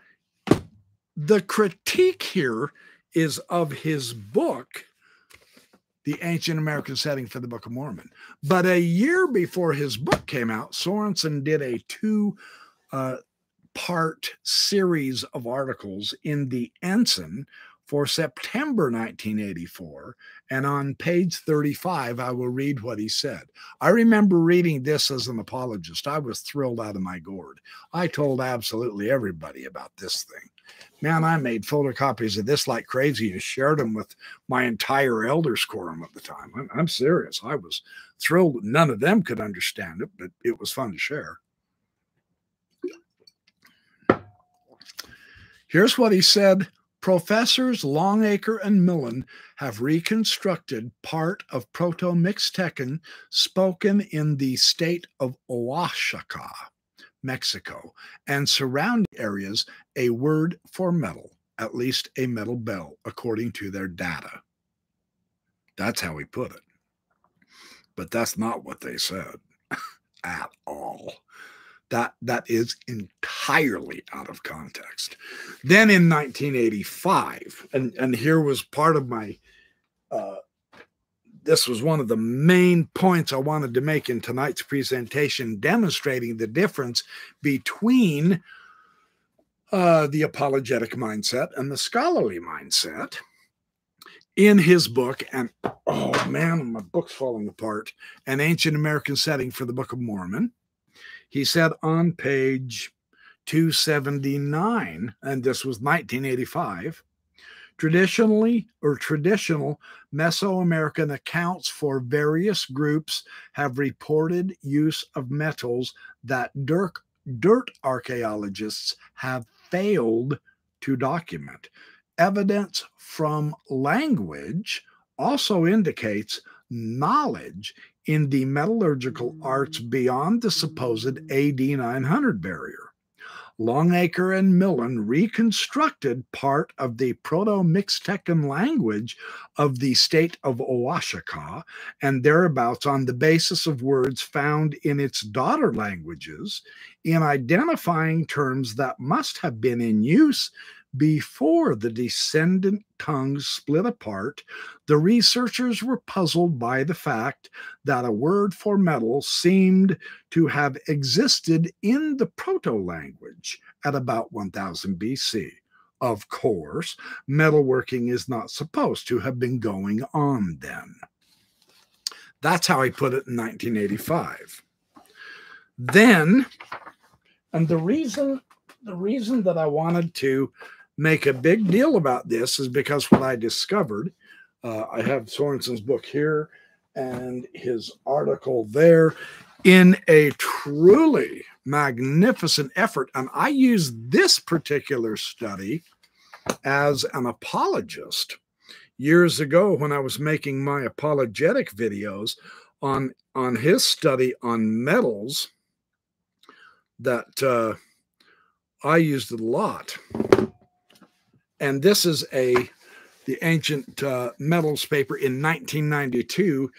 the critique here is of his book the ancient American setting for the Book of Mormon. But a year before his book came out, Sorenson did a two uh, part series of articles in the Ensign for September 1984. And on page 35, I will read what he said. I remember reading this as an apologist. I was thrilled out of my gourd. I told absolutely everybody about this thing. Man, I made photocopies of this like crazy and shared them with my entire elders quorum at the time. I'm, I'm serious. I was thrilled. None of them could understand it, but it was fun to share. Here's what he said Professors Longacre and Millon have reconstructed part of Proto Mixtecan spoken in the state of Oaxaca, Mexico, and surrounding areas a word for metal, at least a metal bell, according to their data. That's how he put it. But that's not what they said at all that that is entirely out of context then in 1985 and and here was part of my uh, this was one of the main points I wanted to make in tonight's presentation, demonstrating the difference between uh, the apologetic mindset and the scholarly mindset in his book. And oh man, my book's falling apart. An ancient American setting for the Book of Mormon. He said on page 279, and this was 1985, traditionally or traditional Mesoamerican accounts for various groups have reported use of metals that dirt, dirt archaeologists have failed to document. Evidence from language also indicates knowledge in the metallurgical arts mm. beyond the supposed AD 900 barrier. Longacre and Millon reconstructed part of the Proto Mixtecan language of the state of Oaxaca and thereabouts on the basis of words found in its daughter languages in identifying terms that must have been in use before the descendant tongues split apart, the researchers were puzzled by the fact that a word for metal seemed to have existed in the proto language at about 1000 BC. Of course, metalworking is not supposed to have been going on then. That's how he put it in 1985. Then, and the reason the reason that I wanted to make a big deal about this is because what I discovered, uh, I have Sorenson's book here and his article there in a truly magnificent effort. And I use this particular study as an apologist years ago when I was making my apologetic videos on on his study on metals that uh, I used a lot. And this is a the ancient uh, metals paper in 1992.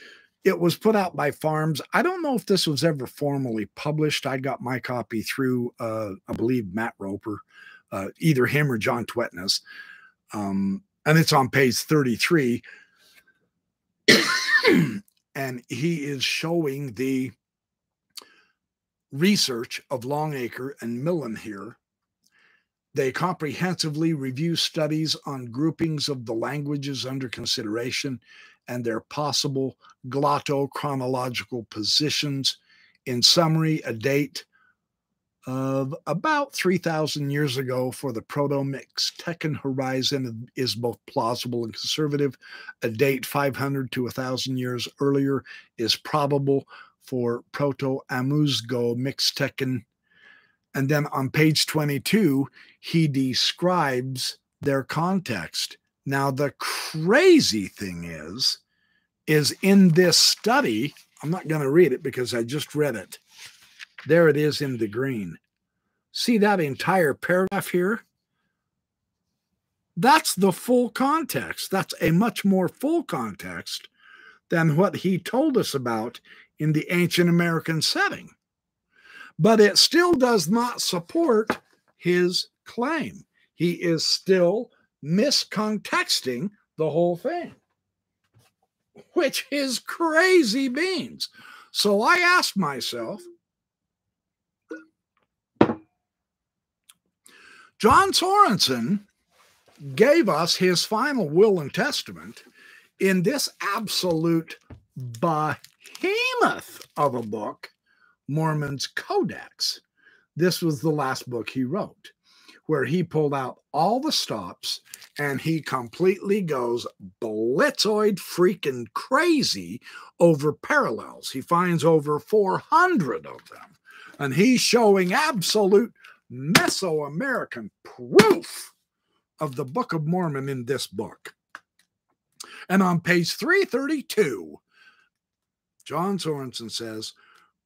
It was put out by FARMS. I don't know if this was ever formally published. I got my copy through, uh, I believe, Matt Roper, uh, either him or John Tvedtnes. Um, and it's on page 33. and he is showing the research of Longacre and Millon here. They comprehensively review studies on groupings of the languages under consideration and their possible glottochronological positions. In summary, a date of about 3,000 years ago for the Proto Mixtecan horizon is both plausible and conservative. A date 500 to 1,000 years earlier is probable for Proto Amuzgo Mixtecan. And then on page 22, he describes their context. Now, the crazy thing is, is in this study, I'm not going to read it because I just read it. There it is in the green. See that entire paragraph here? That's the full context. That's a much more full context than what he told us about in the ancient American setting. But it still does not support his claim. He is still miscontexting the whole thing, which is crazy beans. So I asked myself, John Sorenson gave us his final will and testament in this absolute behemoth of a book, Mormon's Codex. This was the last book he wrote, where he pulled out all the stops and he completely goes blitzoid freaking crazy over parallels. He finds over 400 of them, and he's showing absolute Mesoamerican proof of the Book of Mormon in this book. And on page 332, John Sorenson says,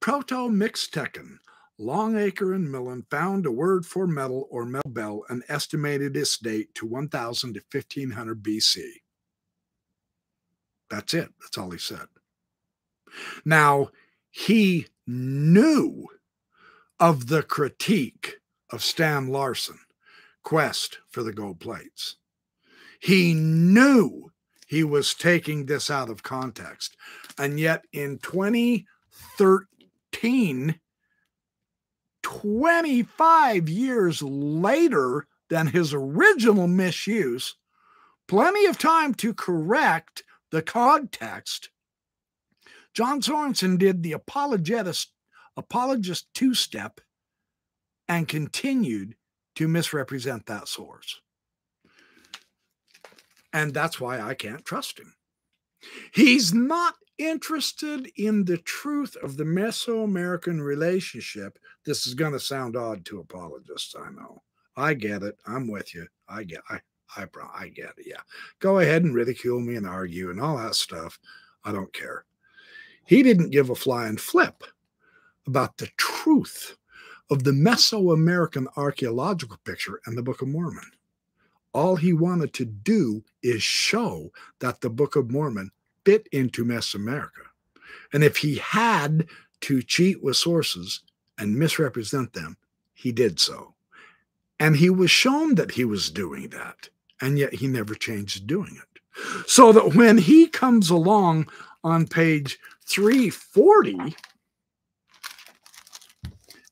Proto Mixtecan, Longacre and Millon found a word for metal or metal bell and estimated its date to 1000 to 1500 BC. That's it. That's all he said. Now, he knew of the critique of Stan Larson, Quest for the Gold Plates. He knew he was taking this out of context. And yet in 2013, 25 years later than his original misuse, plenty of time to correct the context. John Sorenson did the apologist, apologist two step and continued to misrepresent that source. And that's why I can't trust him. He's not interested in the truth of the Mesoamerican relationship. This is going to sound odd to apologists, I know. I get it. I'm with you. I get I I I get it. Yeah. Go ahead and ridicule me and argue and all that stuff. I don't care. He didn't give a flying flip about the truth of the Mesoamerican archaeological picture and the Book of Mormon. All he wanted to do is show that the Book of Mormon fit into Mesoamerica. And if he had to cheat with sources and misrepresent them, he did so. And he was shown that he was doing that, and yet he never changed doing it. So that when he comes along on page 340,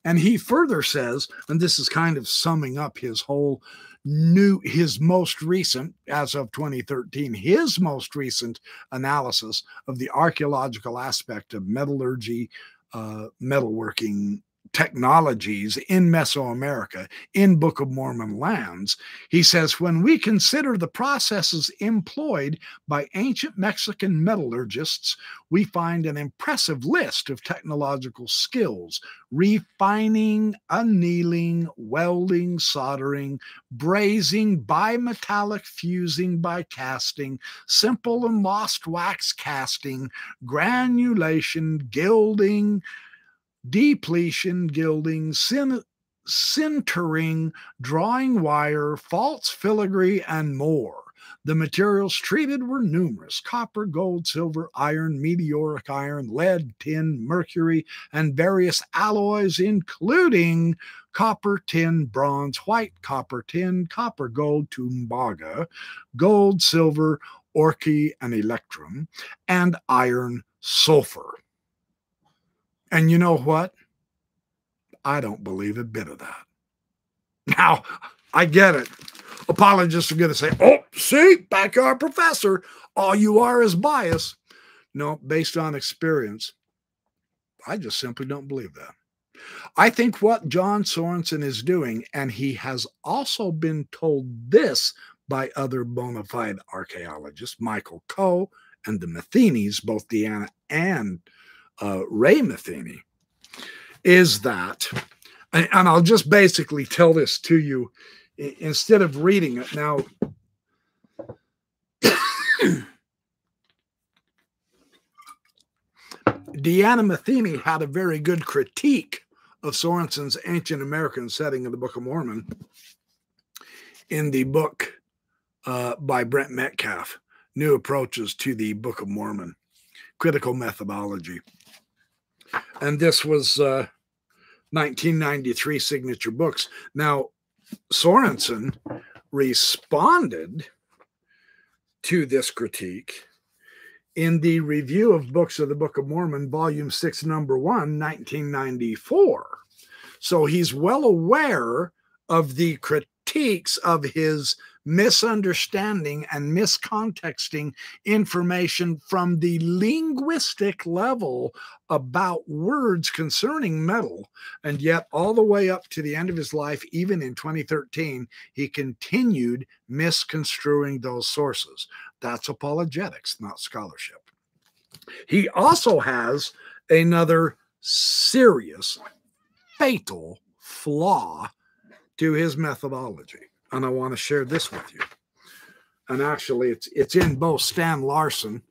and he further says, and this is kind of summing up his whole new, his most recent, as of 2013, his most recent analysis of the archaeological aspect of metallurgy, uh, metalworking technologies in Mesoamerica, in Book of Mormon lands. He says, when we consider the processes employed by ancient Mexican metallurgists, we find an impressive list of technological skills refining, annealing, welding, soldering, brazing, bimetallic fusing by casting, simple and lost wax casting, granulation, gilding, depletion, gilding, sin, sintering, drawing wire, false filigree, and more. The materials treated were numerous copper, gold, silver, iron, meteoric iron, lead, tin, mercury, and various alloys, including copper, tin, bronze, white copper, tin, copper, gold, tumbaga, gold, silver, orchi, and electrum, and iron sulfur. And you know what? I don't believe a bit of that. Now, I get it. Apologists are going to say, oh, see, backyard professor, all you are is bias. No, based on experience, I just simply don't believe that. I think what John Sorenson is doing, and he has also been told this by other bona fide archaeologists, Michael Coe and the Matheny's, both Deanne and uh, Ray Matheny is that, and, I'll just basically tell this to you instead of reading it. Now, Deanne Matheny had a very good critique of Sorenson's ancient American setting of the Book of Mormon in the book uh, by Brent Metcalf, New Approaches to the Book of Mormon, Critical Methodology and this was uh, 1993 signature books. Now, Sorenson responded to this critique in the review of books of the Book of Mormon, volume six, number one, 1994. So he's well aware of the critiques of his misunderstanding and miscontexting information from the linguistic level about words concerning metal. And yet, all the way up to the end of his life, even in 2013, he continued misconstruing those sources. That's apologetics, not scholarship. He also has another serious, fatal flaw to his methodology and I want to share this with you. And actually, it's it's in both Stan Larson,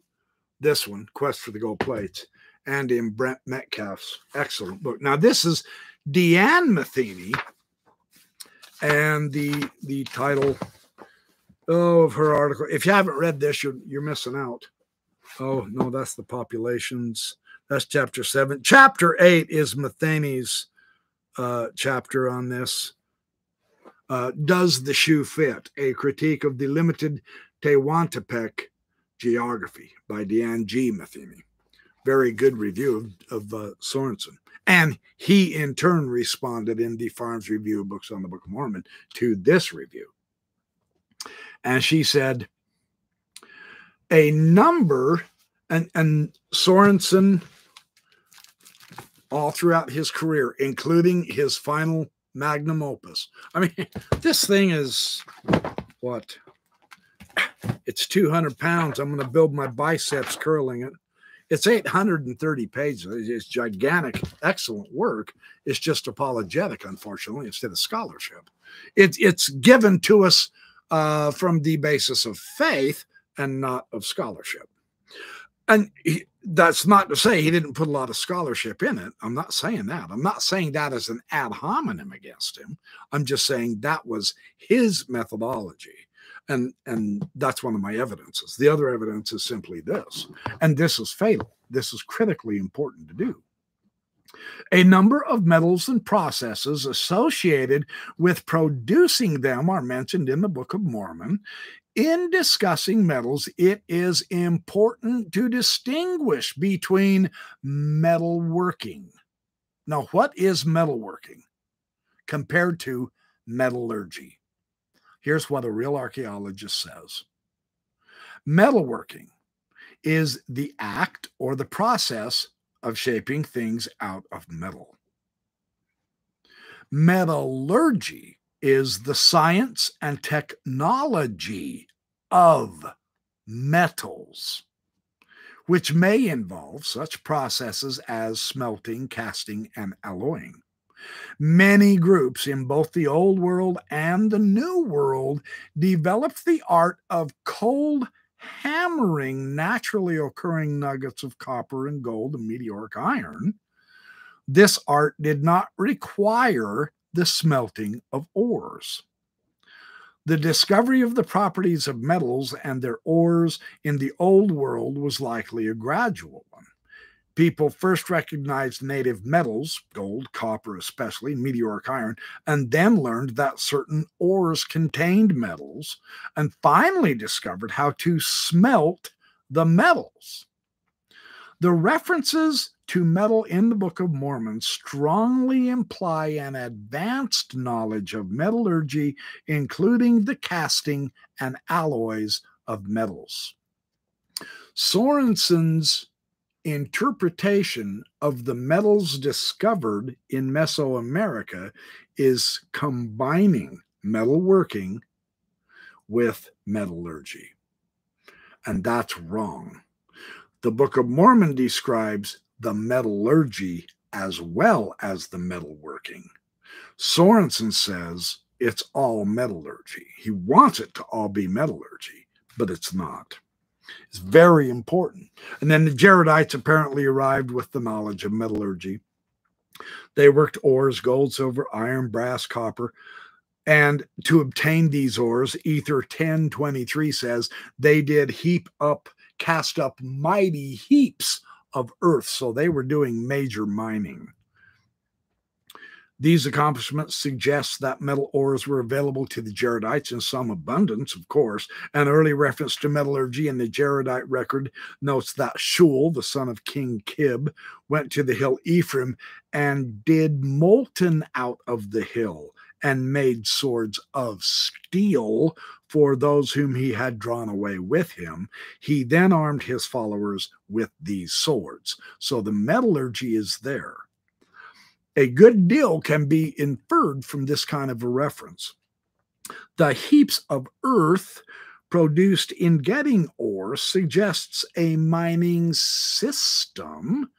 this one, Quest for the Gold Plates, and in Brent Metcalf's excellent book. Now, this is Deanne Matheny, and the the title of her article. If you haven't read this, you're you're missing out. Oh no, that's the populations. That's chapter seven. Chapter eight is Matheny's uh, chapter on this. Uh, Does the Shoe Fit? A Critique of the Limited Tehuantepec Geography by Deanne G. Matheny. Very good review of, of uh, Sorenson. And he in turn responded in the FARMS Review Books on the Book of Mormon to this review. And she said, a number, and, and Sorenson, all throughout his career, including his final magnum opus. I mean, this thing is what? It's 200 pounds. I'm going to build my biceps curling it. It's 830 pages. It's gigantic, excellent work. It's just apologetic, unfortunately, instead of scholarship. It, it's given to us uh, from the basis of faith and not of scholarship. And that's not to say he didn't put a lot of scholarship in it. I'm not saying that. I'm not saying that as an ad hominem against him. I'm just saying that was his methodology. And, and that's one of my evidences. The other evidence is simply this, and this is fatal. This is critically important to do. A number of metals and processes associated with producing them are mentioned in the Book of Mormon, in discussing metals, it is important to distinguish between metalworking. Now, what is metalworking compared to metallurgy? Here's what a real archaeologist says metalworking is the act or the process of shaping things out of metal. Metallurgy is the science and technology of metals, which may involve such processes as smelting, casting, and alloying. Many groups in both the old world and the new world developed the art of cold hammering naturally occurring nuggets of copper and gold and meteoric iron. This art did not require the smelting of ores. The discovery of the properties of metals and their ores in the old world was likely a gradual one. People first recognized native metals, gold, copper especially, meteoric iron, and then learned that certain ores contained metals, and finally discovered how to smelt the metals. The references to metal in the Book of Mormon strongly imply an advanced knowledge of metallurgy, including the casting and alloys of metals. Sorenson's interpretation of the metals discovered in Mesoamerica is combining metalworking with metallurgy. And that's wrong. The Book of Mormon describes the metallurgy as well as the metalworking. Sorenson says it's all metallurgy. He wants it to all be metallurgy, but it's not. It's very important. And then the Jaredites apparently arrived with the knowledge of metallurgy. They worked ores, gold, silver, iron, brass, copper. And to obtain these ores, Ether 1023 says they did heap up, cast up mighty heaps of earth. So they were doing major mining. These accomplishments suggest that metal ores were available to the Jaredites in some abundance, of course. An early reference to metallurgy in the Jaredite record notes that Shule, the son of King Kib, went to the hill Ephraim and did molten out of the hill and made swords of steel for those whom he had drawn away with him. He then armed his followers with these swords. So the metallurgy is there a good deal can be inferred from this kind of a reference. The heaps of earth produced in getting ore suggests a mining system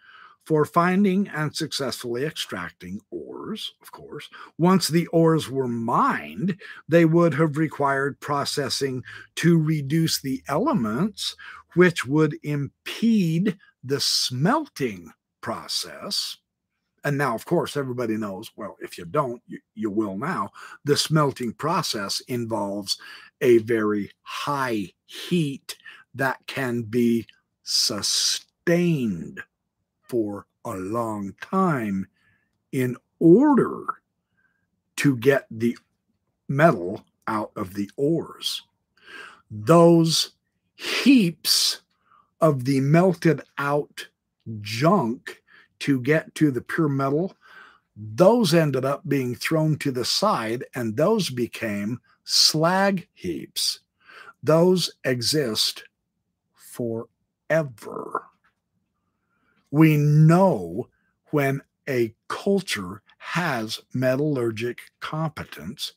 for finding and successfully extracting ores, of course. Once the ores were mined, they would have required processing to reduce the elements, which would impede the smelting process and now, of course, everybody knows well, if you don't, you, you will now. The smelting process involves a very high heat that can be sustained for a long time in order to get the metal out of the ores. Those heaps of the melted out junk to get to the pure metal, those ended up being thrown to the side and those became slag heaps. Those exist forever. We know when a culture has metallurgic competence,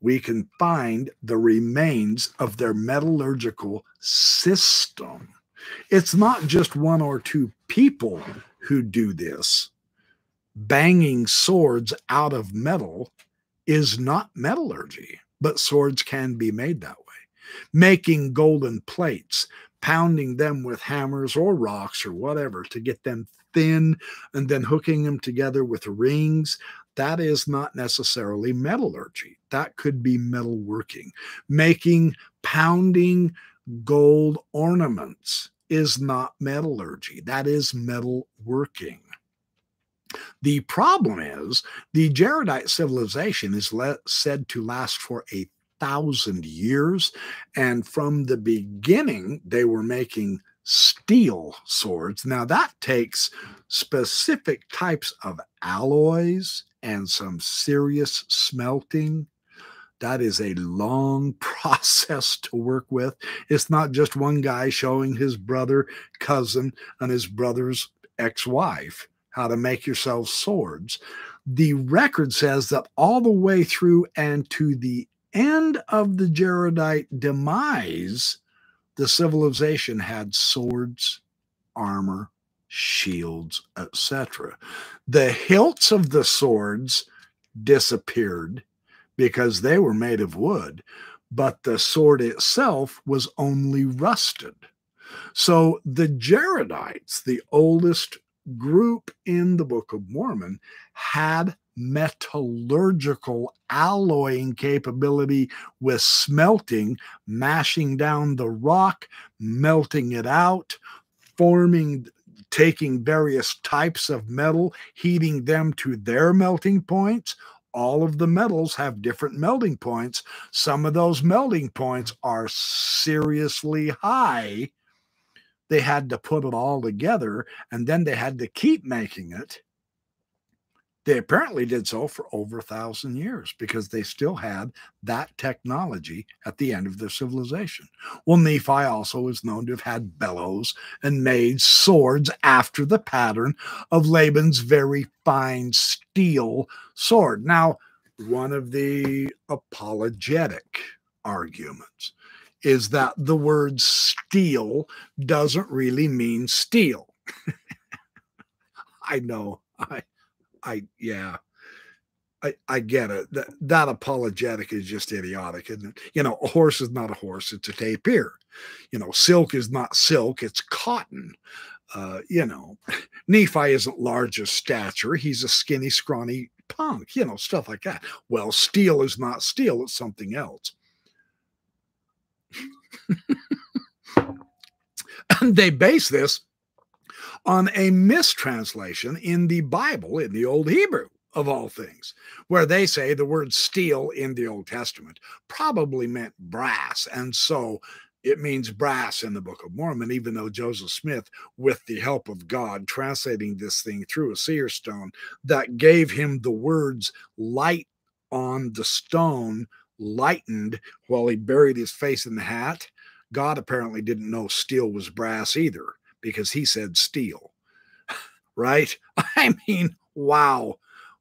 we can find the remains of their metallurgical system. It's not just one or two people who do this. Banging swords out of metal is not metallurgy, but swords can be made that way. Making golden plates, pounding them with hammers or rocks or whatever to get them thin and then hooking them together with rings, that is not necessarily metallurgy. That could be metalworking. Making, pounding gold ornaments is not metallurgy, that is metal working. The problem is the Jaredite civilization is said to last for a thousand years. And from the beginning, they were making steel swords. Now, that takes specific types of alloys and some serious smelting that is a long process to work with. It's not just one guy showing his brother, cousin, and his brother's ex wife how to make yourselves swords. the record says that all the way through and to the end of the Jaredite demise, the civilization had swords, armor, shields, etc. The hilts of the swords disappeared because they were made of wood, but the sword itself was only rusted. So the Jaredites, the oldest group in the Book of Mormon, had metallurgical alloying capability with smelting, mashing down the rock, melting it out, forming taking various types of metal, heating them to their melting points. All of the metals have different melting points. Some of those melting points are seriously high. They had to put it all together and then they had to keep making it they apparently did so for over a thousand years because they still had that technology at the end of their civilization. Well, Nephi also is known to have had bellows and made swords after the pattern of Laban's very fine steel sword. Now, one of the apologetic arguments is that the word steel doesn't really mean steel. I know. I I yeah. I, I get it. That, that apologetic is just idiotic, it? You know, a horse is not a horse, it's a tapir. You know, silk is not silk, it's cotton. Uh, you know, Nephi isn't large of stature, he's a skinny, scrawny punk, you know, stuff like that. Well, steel is not steel, it's something else. and they base this on a mistranslation in the Bible, in the Old Hebrew of all things, where they say the word steel in the Old Testament probably meant brass. And so it means brass in the Book of Mormon, even though Joseph Smith, with the help of God, translating this thing through a seer stone, that gave him the words light on the stone, lightened while he buried his face in the hat. God apparently didn't know steel was brass either because he said steel, right? I mean, wow.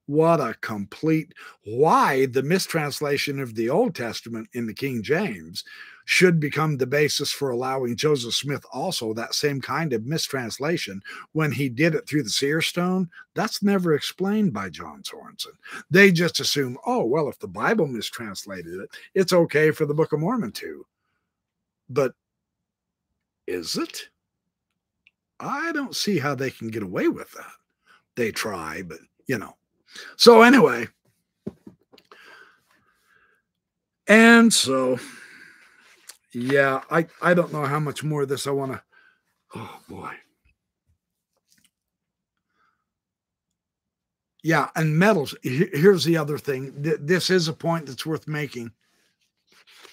What a complete why the mistranslation of the Old Testament in the King James should become the basis for allowing Joseph Smith also that same kind of mistranslation when he did it through the seer stone. That's never explained by John Sorenson. They just assume, oh, well, if the Bible mistranslated it, it's okay for the Book of Mormon to. But is it? I don't see how they can get away with that. They try, but you know. So, anyway, and so, yeah, I, I don't know how much more of this I want to. Oh, boy. Yeah, and metals. Here's the other thing. This is a point that's worth making.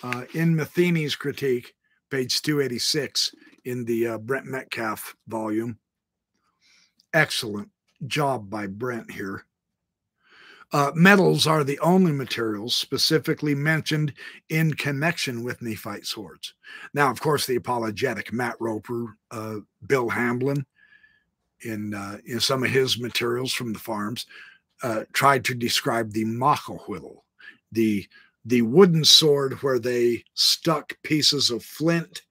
Uh, in Matheny's critique, page 286, in the uh, Brent Metcalf volume. Excellent job by Brent here. Uh, metals are the only materials specifically mentioned in connection with Nephite swords. Now, of course, the apologetic Matt Roper, uh, Bill Hamblin, in uh, in some of his materials from the FARMS, uh, tried to describe the Macuahuitl, the the wooden sword where they stuck pieces of flint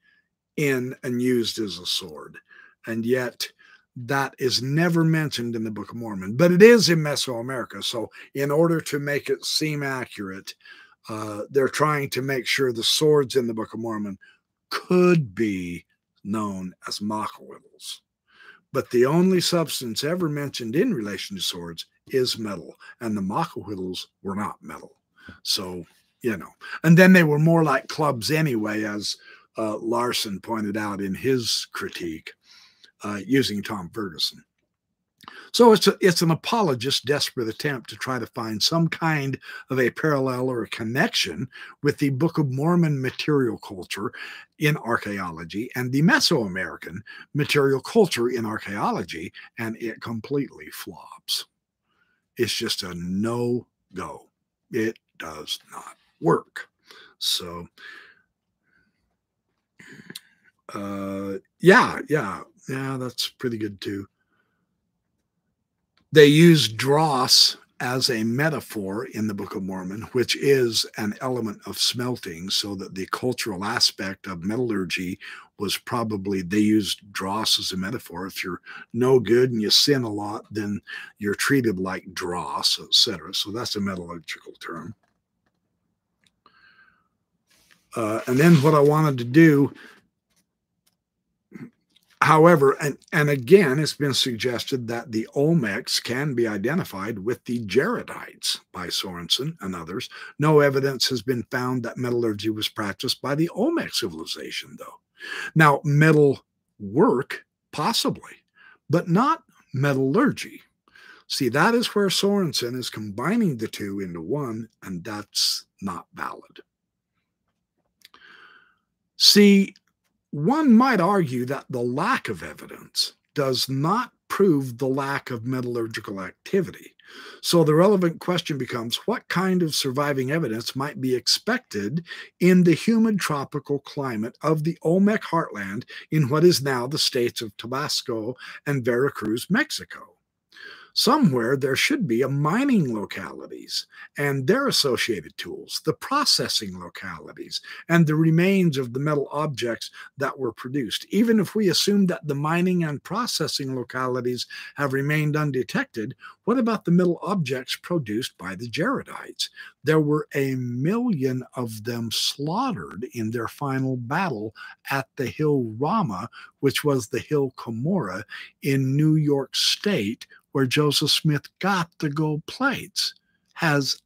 in and used as a sword. And yet, that is never mentioned in the Book of Mormon, but it is in Mesoamerica. So, in order to make it seem accurate, uh, they're trying to make sure the swords in the Book of Mormon could be known as Macuahuitls. But the only substance ever mentioned in relation to swords is metal, and the Macuahuitls were not metal. So, you know, and then they were more like clubs anyway, as uh, Larson pointed out in his critique uh, using Tom Ferguson. So it's a, it's an apologist desperate attempt to try to find some kind of a parallel or a connection with the Book of Mormon material culture in archaeology and the Mesoamerican material culture in archaeology, and it completely flops. It's just a no go. It does not work. So uh, yeah, yeah, yeah, that's pretty good too. They use dross as a metaphor in the Book of Mormon, which is an element of smelting, so that the cultural aspect of metallurgy was probably they used dross as a metaphor. If you're no good and you sin a lot, then you're treated like dross, etc. So that's a metallurgical term. Uh, and then what I wanted to do However, and, and again, it's been suggested that the Olmecs can be identified with the Jaredites by Sorenson and others. No evidence has been found that metallurgy was practiced by the Olmec civilization, though. Now, metal work, possibly, but not metallurgy. See, that is where Sorenson is combining the two into one, and that's not valid. See, one might argue that the lack of evidence does not prove the lack of metallurgical activity. So the relevant question becomes what kind of surviving evidence might be expected in the humid tropical climate of the Olmec heartland in what is now the states of Tabasco and Veracruz, Mexico? Somewhere there should be a mining localities and their associated tools, the processing localities, and the remains of the metal objects that were produced. Even if we assume that the mining and processing localities have remained undetected, what about the metal objects produced by the Jaredites? There were a million of them slaughtered in their final battle at the hill Ramah, which was the hill Cumorah in New York State, where Joseph Smith got the gold plates. Has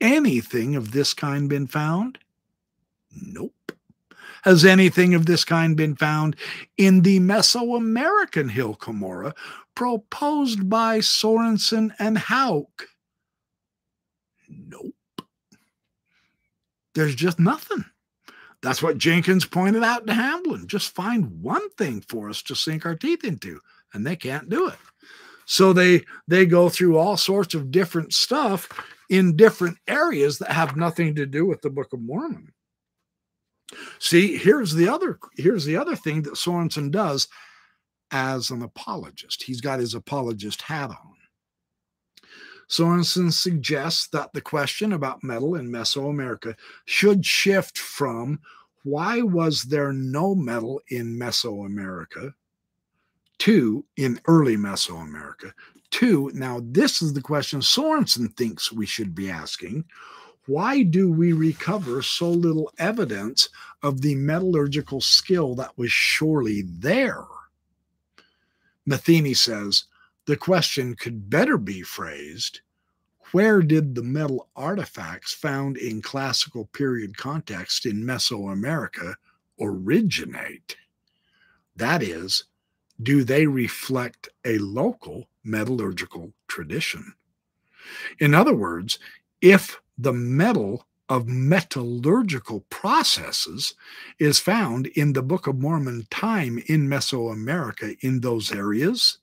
anything of this kind been found? Nope. Has anything of this kind been found in the Mesoamerican hill Cumorah proposed by Sorenson and Hauck? Nope. There's just nothing. That's what Jenkins pointed out to Hamblin. Just find one thing for us to sink our teeth into, and they can't do it. So they they go through all sorts of different stuff in different areas that have nothing to do with the Book of Mormon. See, here's the other here's the other thing that Sorenson does as an apologist. He's got his apologist hat on. Sorenson suggests that the question about metal in Mesoamerica should shift from why was there no metal in Mesoamerica Two, in early Mesoamerica. Two, now this is the question Sorenson thinks we should be asking. Why do we recover so little evidence of the metallurgical skill that was surely there? Matheny says the question could better be phrased where did the metal artifacts found in classical period context in Mesoamerica originate? That is, do they reflect a local metallurgical tradition? In other words, if the metal of metallurgical processes is found in the Book of Mormon time in Mesoamerica in those areas,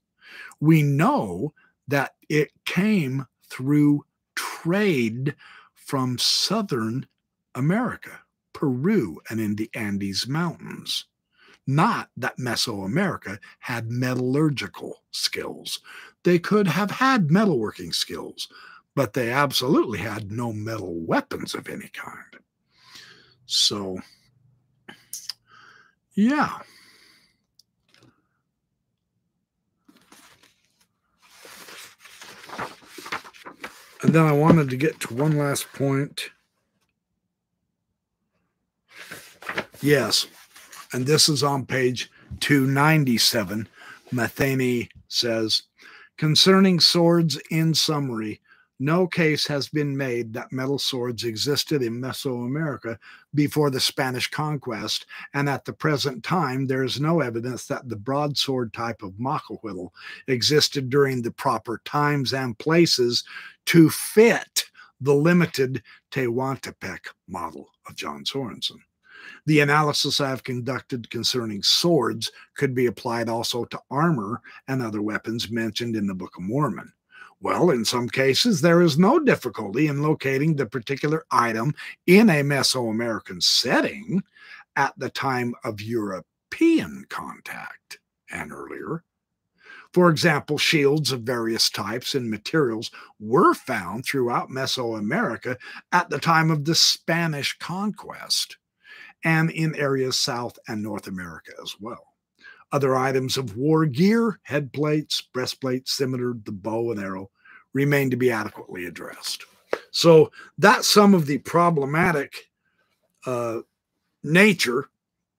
we know that it came through trade from Southern America, Peru, and in the Andes Mountains. Not that Mesoamerica had metallurgical skills. They could have had metalworking skills, but they absolutely had no metal weapons of any kind. So, yeah. And then I wanted to get to one last point. Yes, and this is on page 297. Matheny says, concerning swords in summary, no case has been made that metal swords existed in Mesoamerica before the Spanish conquest, and at the present time, there is no evidence that the broadsword type of macuahuitl existed during the proper times and places to fit the limited Tehuantepec model of John Sorenson. The analysis I have conducted concerning swords could be applied also to armor and other weapons mentioned in the Book of Mormon. Well, in some cases, there is no difficulty in locating the particular item in a Mesoamerican setting at the time of European contact and earlier. For example, shields of various types and materials were found throughout Mesoamerica at the time of the Spanish conquest and in areas South and North America as well. Other items of war gear, head plates, breastplate, scimitar, the bow and arrow, remain to be adequately addressed. So that's some of the problematic uh, nature.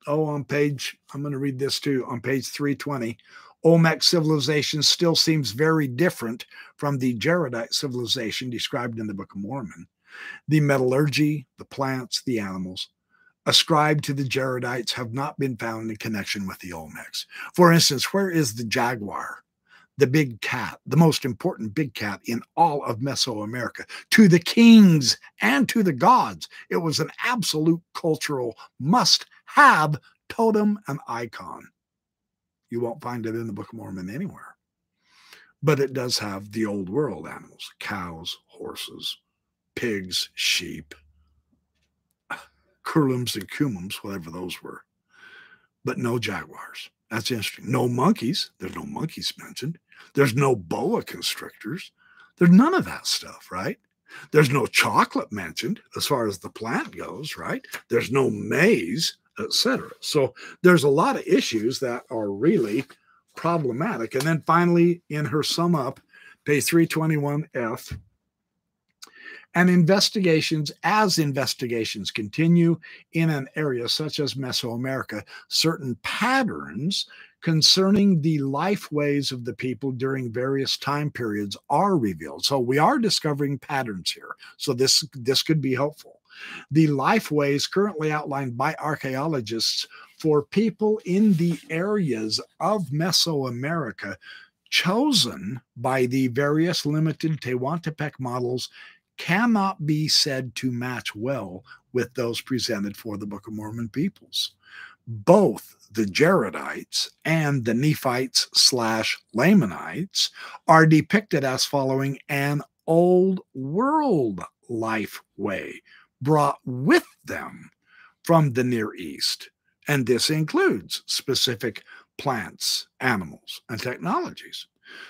Oh, on page, I'm going to read this too, on page 320. Olmec civilization still seems very different from the Jaredite civilization described in the Book of Mormon. The metallurgy, the plants, the animals ascribed to the Jaredites have not been found in connection with the Olmecs. For instance, where is the jaguar? the big cat, the most important big cat in all of Mesoamerica, to the kings and to the gods. It was an absolute cultural must have totem and icon. You won't find it in the Book of Mormon anywhere. But it does have the old world animals cows, horses, pigs, sheep, cureloms and cumoms, whatever those were, but no jaguars. That's interesting. No monkeys. There's no monkeys mentioned. There's no boa constrictors. There's none of that stuff, right? There's no chocolate mentioned as far as the plant goes, right? There's no maize, etc. So there's a lot of issues that are really problematic. And then finally, in her sum up, page 321F, and investigations, as investigations continue in an area such as Mesoamerica, certain patterns concerning the life ways of the people during various time periods are revealed. So we are discovering patterns here. So this, this could be helpful. The life ways currently outlined by archaeologists for people in the areas of Mesoamerica chosen by the various limited Tehuantepec models cannot be said to match well with those presented for the Book of Mormon peoples. Both the Jaredites and the Nephites slash Lamanites are depicted as following an old world life way brought with them from the Near East. And this includes specific plants, animals, and technologies.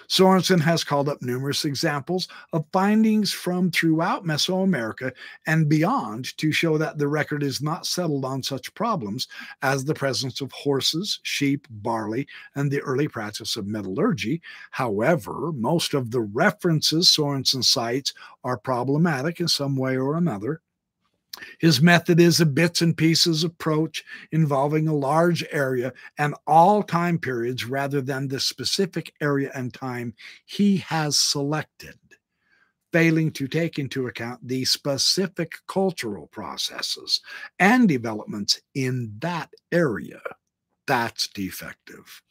Sorenson has called up numerous examples of findings from throughout Mesoamerica and beyond to show that the record is not settled on such problems as the presence of horses, sheep, barley, and the early practice of metallurgy. However, most of the references Sorenson cites are problematic in some way or another his method is a bits and pieces approach involving a large area and all time periods rather than the specific area and time he has selected, failing to take into account the specific cultural processes and developments in that area. That's defective.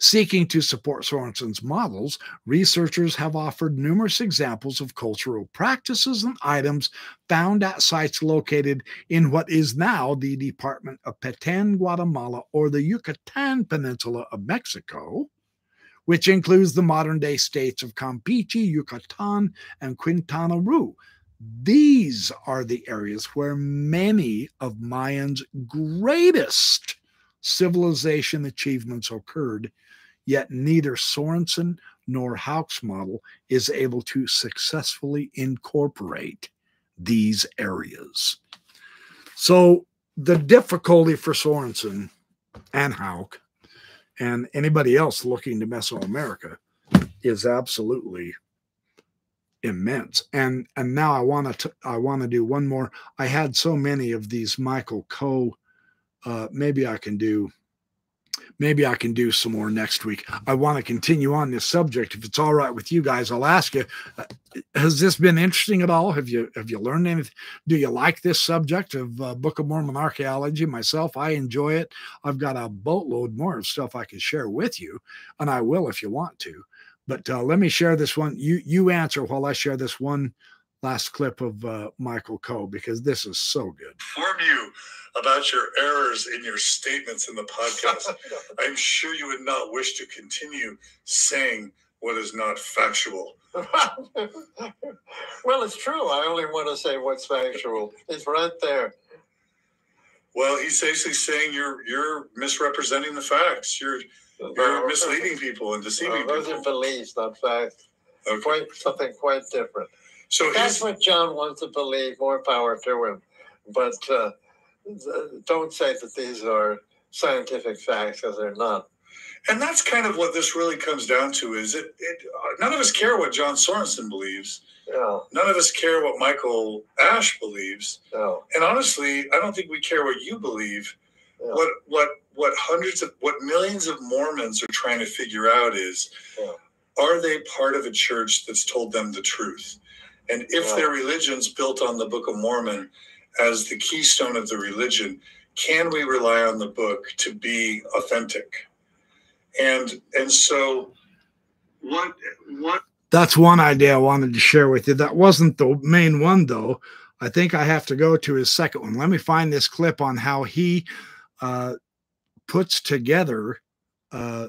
Seeking to support Sorenson's models, researchers have offered numerous examples of cultural practices and items found at sites located in what is now the Department of Petén, Guatemala, or the Yucatan Peninsula of Mexico, which includes the modern day states of Campeche, Yucatan, and Quintana Roo. These are the areas where many of Mayans' greatest civilization achievements occurred, yet neither Sorenson nor Hauck's model is able to successfully incorporate these areas. So the difficulty for Sorenson and Hauck and anybody else looking to Mesoamerica is absolutely immense. And and now I want to I want to do one more. I had so many of these Michael Coe uh, maybe I can do maybe I can do some more next week. I want to continue on this subject. If it's all right with you guys, I'll ask you: uh, Has this been interesting at all? Have you have you learned anything? Do you like this subject of uh, Book of Mormon archaeology? Myself, I enjoy it. I've got a boatload more of stuff I can share with you, and I will if you want to. But uh, let me share this one. You you answer while I share this one last clip of uh, Michael Coe because this is so good. Inform you about your errors in your statements in the podcast. I'm sure you would not wish to continue saying what is not factual. well, it's true. I only want to say what's factual. It's right there. Well, he's basically saying you're you're misrepresenting the facts. You're You're misleading people and deceiving those people. are beliefs, not facts. Okay. Quite something quite different. So That's what John wants to believe. More power to him. But uh, don't say that these are scientific facts because they're not. and that's kind of what this really comes down to. Is it? it uh, none of us care what John Sorenson believes. Yeah, None of us care what Michael Ash believes. yeah, And honestly, I don't think we care what you believe. yeah. What what what hundreds of what millions of Mormons are trying to figure out is Yeah. are they part of a church that's told them the truth? And if Yeah. their religion's built on the Book of Mormon as the keystone of the religion, can we rely on the book to be authentic? And and so what what That's one idea I wanted to share with you. That wasn't the main one, though. I think I have to go to his second one. Let me find this clip on how he uh, puts together uh,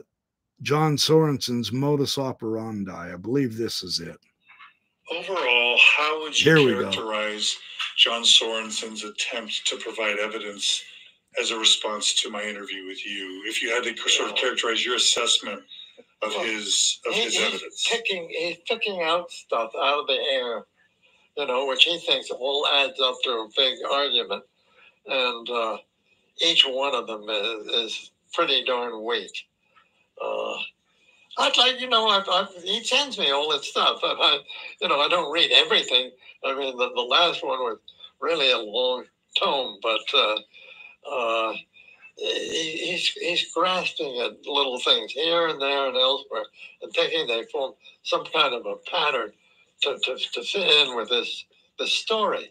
John Sorenson's modus operandi. I believe this is it. Overall, how would you Here characterize John Sorenson's attempt to provide evidence as a response to my interview with you? If you had to sort of characterize your assessment of Well, his of He- his he's evidence. picking he's picking out stuff out of the air, you know, which he thinks all adds up to a big argument, and uh, each one of them is, is pretty darn weak. Uh, I'd like, you know, I've, I've, he sends me all this stuff, and I, you know, I don't read everything. I mean, the, the last one was really a long tome, but uh, uh, he, he's he's grasping at little things here and there and elsewhere, and thinking they form some kind of a pattern to, to, to fit in with this this story.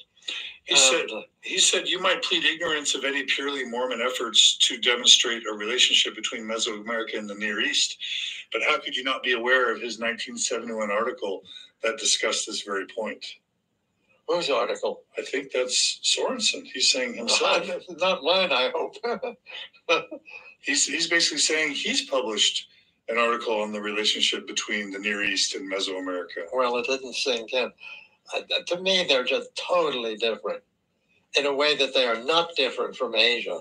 He said uh, he said you might plead ignorance of any purely Mormon efforts to demonstrate a relationship between Mesoamerica and the Near East, but how could you not be aware of his 1971 article that discussed this very point? whose article? I think that's Sorenson. He's saying himself. Not mine, I hope. He's he's basically saying he's published an article on the relationship between the Near East and Mesoamerica. well, it didn't sink in. Uh, to me, they're just totally different in a way that they are not different from Asia.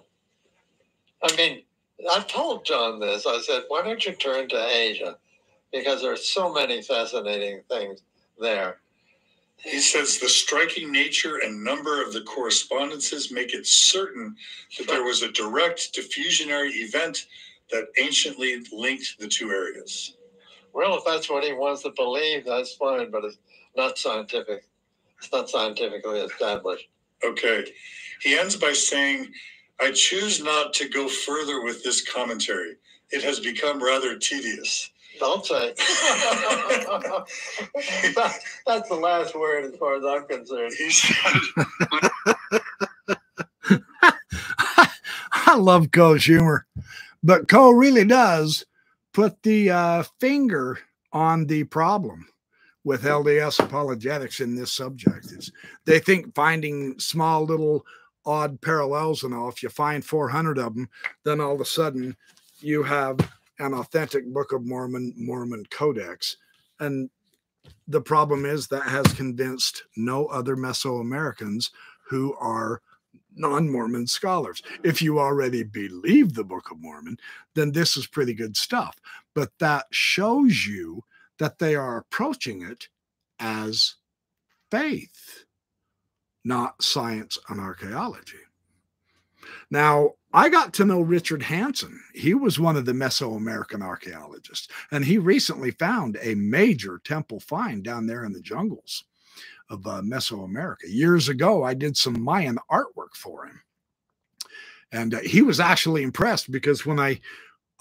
I mean, I've told John this. I said, why don't you turn to Asia? Because there's so many fascinating things there. He says the striking nature and number of the correspondences make it certain that there was a direct diffusionary event that anciently linked the two areas. Well, if that's what he wants to believe, that's fine, but it's not scientific. It's not scientifically established. Okay. He ends by saying, I choose not to go further with this commentary. It has become rather tedious. Don't say. That- that's the last word as far as I'm concerned. He I love Coe's humor, but Coe really does put the uh, finger on the problem with LDS apologetics in this subject. Is they think finding small little odd parallels and all, if you find 400 of them, then all of a sudden you have an authentic Book of Mormon, Mormon Codex. And the problem is that has convinced no other Mesoamericans who are non Mormon scholars. If you already believe the Book of Mormon, then this is pretty good stuff. But that shows you that they are approaching it as faith, not science and archaeology. Now, I got to know Richard Hansen. He was one of the Mesoamerican archaeologists, and he recently found a major temple find down there in the jungles of uh, Mesoamerica. Years ago, I did some Mayan artwork for him. And uh, he was actually impressed because when I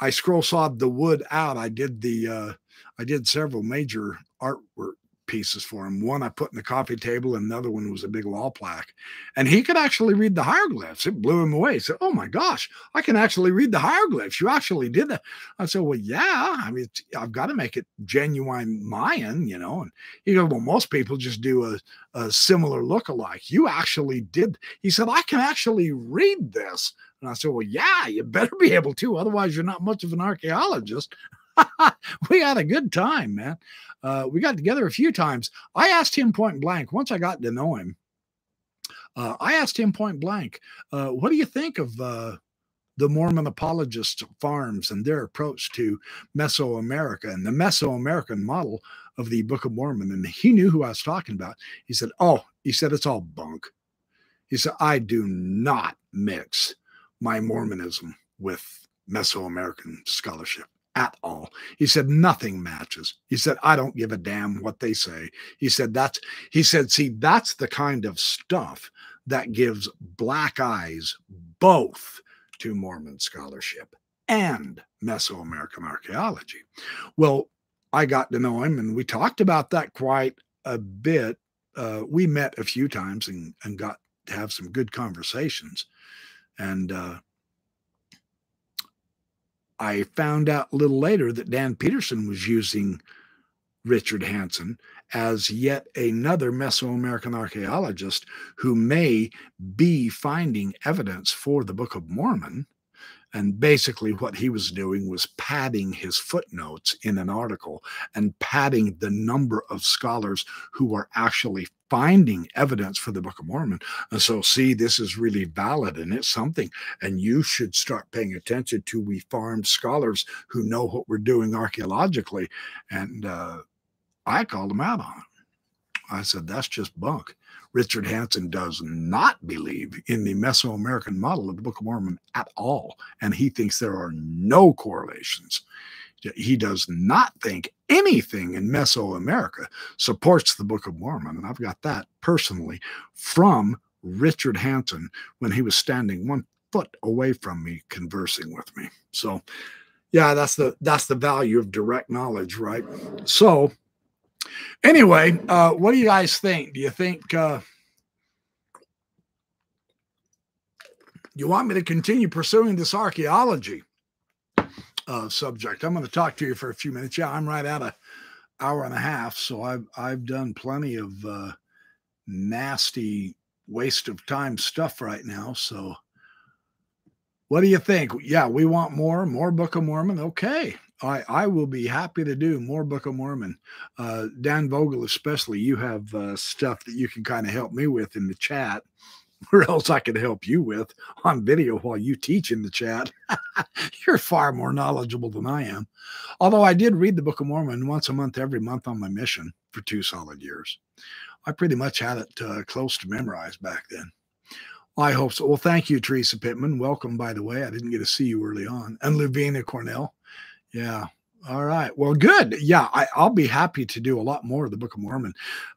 I scroll sawed the wood out, I did the uh, I did several major artwork pieces for him. One I put in the coffee table, and another one was a big wall plaque. And he could actually read the hieroglyphs. It blew him away. He said, "Oh my gosh, I can actually read the hieroglyphs. You actually did that." I said, "Well, yeah. I mean, I've got to make it genuine Mayan, you know." And he goes, "Well, most people just do a, a similar look-alike. You actually did." He said, "I can actually read this." And I said, "Well, yeah, you better be able to. Otherwise, you're not much of an archaeologist." we had a good time, man. Uh, we got together a few times. I asked him point blank once I got to know him. Uh, I asked him point blank, uh, "What do you think of uh, the Mormon apologists' FARMS and their approach to Mesoamerica and the Mesoamerican model of the Book of Mormon. And he knew who I was talking about. He said, Oh, he said, it's all bunk. He said, I do not mix my Mormonism with Mesoamerican scholarship at all. He said, nothing matches. He said, I don't give a damn what they say. He said, that's, he said, see, that's the kind of stuff that gives black eyes both to Mormon scholarship and Mesoamerican archaeology. Well, I got to know him and we talked about that quite a bit. Uh, we met a few times and, and got to have some good conversations. And uh, I found out a little later that Dan Peterson was using Richard Hansen as yet another Mesoamerican archaeologist who may be finding evidence for the Book of Mormon and basically, what he was doing was padding his footnotes in an article and padding the number of scholars who are actually finding evidence for the Book of Mormon. And so, see, this is really valid and it's something. And you should start paying attention to we farm scholars who know what we're doing archaeologically. And uh, I called them out on it. I said, that's just bunk. Richard Hansen does not believe in the Mesoamerican model of the Book of Mormon at all. And he thinks there are no correlations. He does not think anything in Mesoamerica supports the Book of Mormon. And I've got that personally from Richard Hansen when he was standing one foot away from me conversing with me. So yeah, that's the that's the value of direct knowledge, right? So Anyway, uh, what do you guys think? Do you think uh, you want me to continue pursuing this archaeology uh, subject? I'm going to talk to you for a few minutes. Yeah, I'm right at an hour and a half, so I've I've done plenty of uh, nasty waste of time stuff right now. So, what do you think? Yeah, we want more, more Book of Mormon. Okay, I, I will be happy to do more Book of Mormon. Uh, Dan Vogel, especially, you have uh, stuff that you can kind of help me with in the chat, or else I could help you with on video while you teach in the chat. You're far more knowledgeable than I am. Although I did read the Book of Mormon once a month, every month on my mission for two solid years. I pretty much had it uh, close to memorized back then. I hope so. Well, thank you, Teresa Pittman. Welcome, by the way. I didn't get to see you early on. And Luvina Cornell. Yeah. All right. Well, good. Yeah, I, will be happy to do a lot more of the Book of Mormon.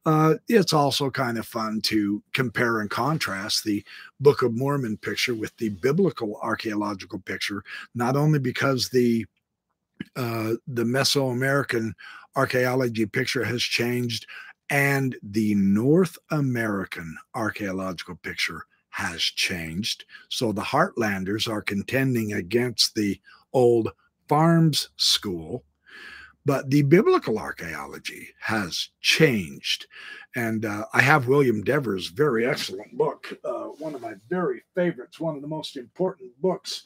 Uh, it's also kind of fun to compare and contrast the Book of Mormon picture with the biblical archaeological picture, not only because the uh, the Mesoamerican archaeology picture has changed, and the North American archaeological picture has changed. So the Heartlanders are contending against the old FARMS School, but the biblical archaeology has changed. And uh, I have William Dever's very excellent book, uh, one of my very favorites, one of the most important books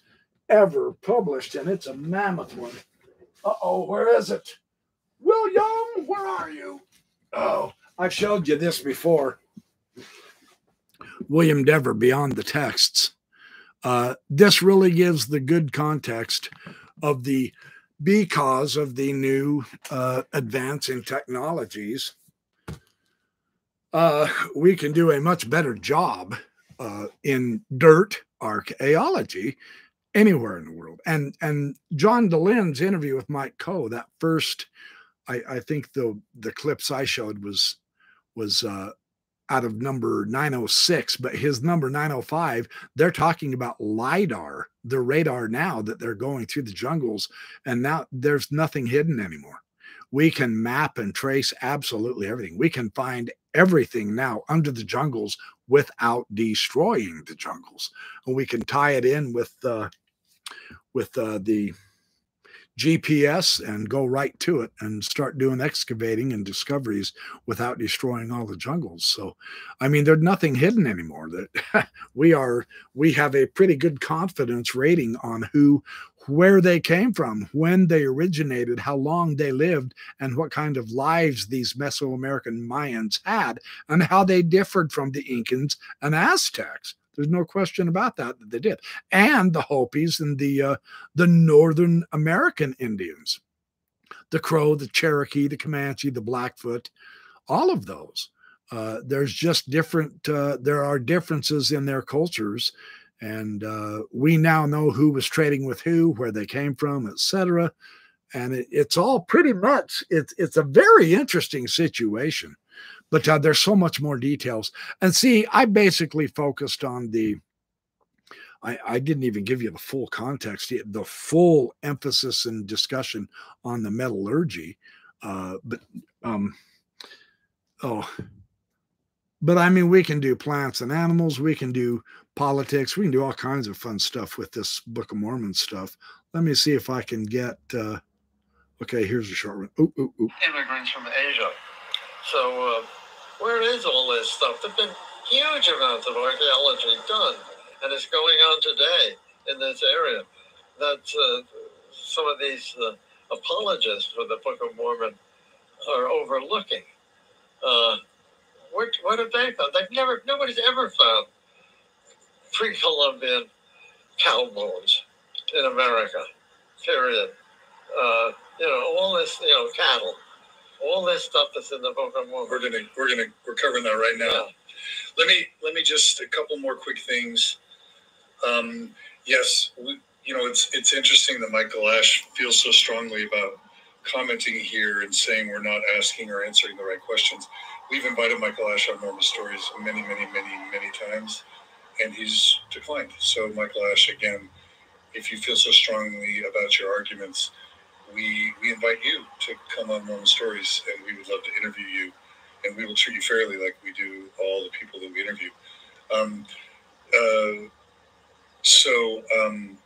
ever published, and it's a mammoth one. Uh oh, where is it? William, where are you? Oh, I've showed you this before. William Dever, Beyond the Texts. Uh, this really gives the good context of the because of the new uh, advance in technologies, uh, we can do a much better job uh, in dirt archaeology anywhere in the world. And and John Dehlin's interview with Mike Coe, that first, I, I think the the clips I showed was was uh, out of number 906, but his number 905, they're talking about LIDAR, the radar now that they're going through the jungles. And now there's nothing hidden anymore. We can map and trace absolutely everything. We can find everything now under the jungles without destroying the jungles. And we can tie it in with uh, with uh, the GPS and go right to it and start doing excavating and discoveries without destroying all the jungles. So, I mean, there's nothing hidden anymore. That we are, we have a pretty good confidence rating on who, where they came from, when they originated, how long they lived, and what kind of lives these Mesoamerican Mayans had, and how they differed from the Incans and Aztecs. There's no question about that that they did, and the Hopis and the uh, the Northern American Indians, the Crow, the Cherokee, the Comanche, the Blackfoot, all of those. Uh, there's just different. Uh, there are differences in their cultures, and uh, we now know who was trading with who, where they came from, etc. And it, it's all pretty much. It's it's a very interesting situation but uh, there's so much more details. And see, I basically focused on the. I, I didn't even give you the full context, the full emphasis and discussion on the metallurgy, uh, but um, oh, but I mean, we can do plants and animals, we can do politics, we can do all kinds of fun stuff with this Book of Mormon stuff. Let me see if I can get. Uh, okay, here's a short one. Ooh, ooh, ooh. Immigrants from Asia. So, uh, where is all this stuff? There've been huge amounts of archaeology done, and it's going on today in this area. That uh, some of these uh, apologists for the Book of Mormon are overlooking. Uh, what, what have they found? They've never, nobody's ever found pre-Columbian cow bones in America. Period. Uh, you know, all this, you know, cattle all this stuff that's in the book of Mormon. We're gonna we're gonna we're covering that right now. Yeah. Let me let me just a couple more quick things. Um, yes, we, you know it's it's interesting that Michael Ash feels so strongly about commenting here and saying we're not asking or answering the right questions. We've invited Michael Ash on Mormon Stories many, many, many, many times, and he's declined. So, Michael Ash, again, if you feel so strongly about your arguments, we we invite you to come on Mormon Stories, and we would love to interview you, and we will treat you fairly like we do all the people that we interview. Um, uh, so um,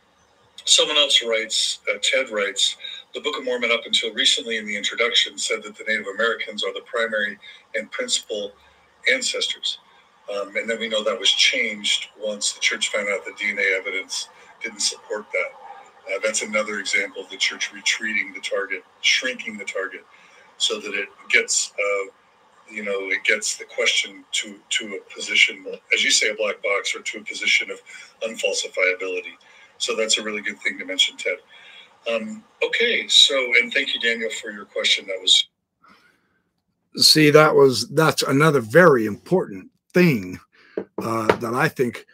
someone else writes, uh, Ted writes, the Book of Mormon up until recently in the introduction said that the Native Americans are the primary and principal ancestors. Um, and then we know that was changed once the church found out the DNA evidence didn't support that. Uh, that's another example of the church retreating the target, shrinking the target, so that it gets, uh, you know, it gets the question to to a position, as you say, a black box, or to a position of unfalsifiability. So that's a really good thing to mention, Ted. Um, okay, so and thank you, Daniel, for your question. That was. See, that was that's another very important thing uh, that I think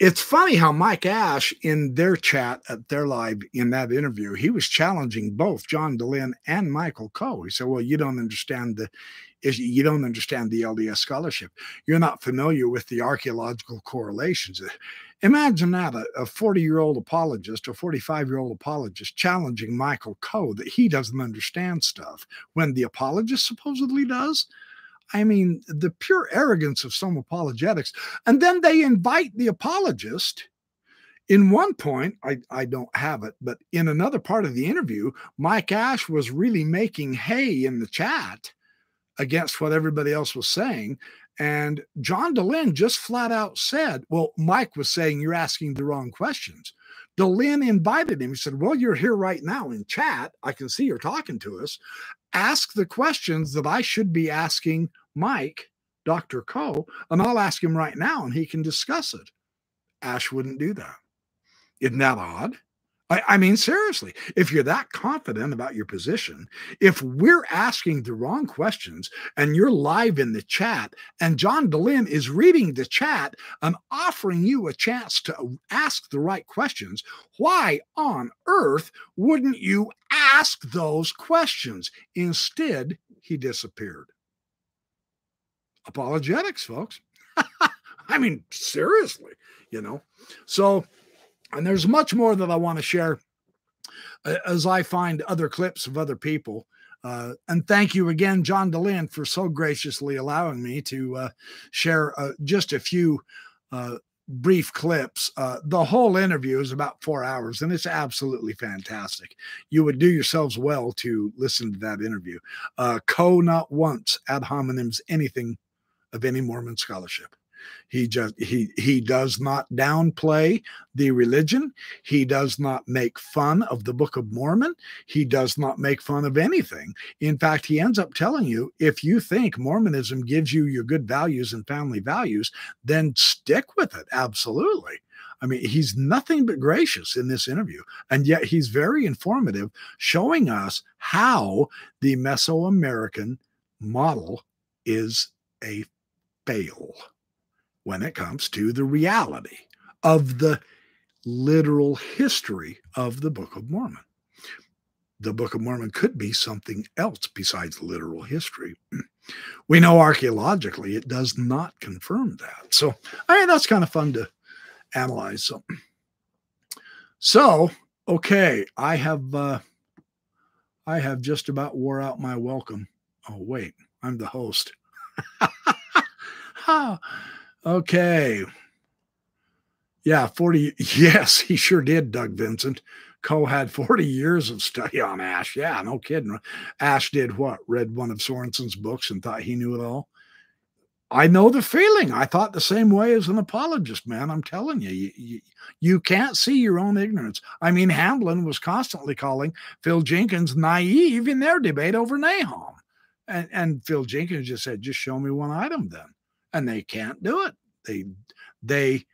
it's funny how Mike Ash in their chat at their live in that interview, he was challenging both John Dehlin and Michael Coe. He said, Well, you don't understand the you don't understand the LDS scholarship. You're not familiar with the archaeological correlations. Imagine that a 40 year old apologist or 45 year old apologist challenging Michael Coe that he doesn't understand stuff when the apologist supposedly does. I mean, the pure arrogance of some apologetics. And then they invite the apologist. In one point, I, I don't have it, but in another part of the interview, Mike Ash was really making hay in the chat against what everybody else was saying. And John Dehlin just flat out said, Well, Mike was saying you're asking the wrong questions. Dehlin invited him. He said, Well, you're here right now in chat. I can see you're talking to us ask the questions that I should be asking Mike, Dr. Coe, and I'll ask him right now and he can discuss it. Ash wouldn't do that. Isn't that odd? I, I, mean, seriously, if you're that confident about your position, if we're asking the wrong questions and you're live in the chat and John Dehlin is reading the chat and offering you a chance to ask the right questions, why on earth wouldn't you ask those questions? Instead, he disappeared. Apologetics, folks. I mean, seriously, you know. So, and there's much more that I want to share as I find other clips of other people. Uh, and thank you again, John Dehlin, for so graciously allowing me to uh, share uh, just a few uh, brief clips. Uh, the whole interview is about four hours, and it's absolutely fantastic. You would do yourselves well to listen to that interview. Uh, Coe not once ad hominems anything of any Mormon scholarship. He just he he does not downplay the religion. He does not make fun of the Book of Mormon. He does not make fun of anything. In fact, he ends up telling you if you think Mormonism gives you your good values and family values, then stick with it. Absolutely. I mean, he's nothing but gracious in this interview, and yet he's very informative, showing us how the Mesoamerican model is a fail when it comes to the reality of the literal history of the Book of Mormon. The Book of Mormon could be something else besides literal history. We know archaeologically it does not confirm that. So, I mean, that's kind of fun to analyze. So, so okay, I have uh, I have just about wore out my welcome. Oh wait, I'm the host. okay. Yeah, 40. Yes, he sure did, Doug Vincent. Coe had 40 years of study on Ash. Yeah, no kidding. Ash did what? Read one of Sorenson's books and thought he knew it all. I know the feeling. I thought the same way as an apologist, man. I'm telling you, you, you, you can't see your own ignorance. I mean, Hamblin was constantly calling Phil Jenkins naive in their debate over Nahom. And, and Phil Jenkins just said, just show me one item then. And they can't do it. They, they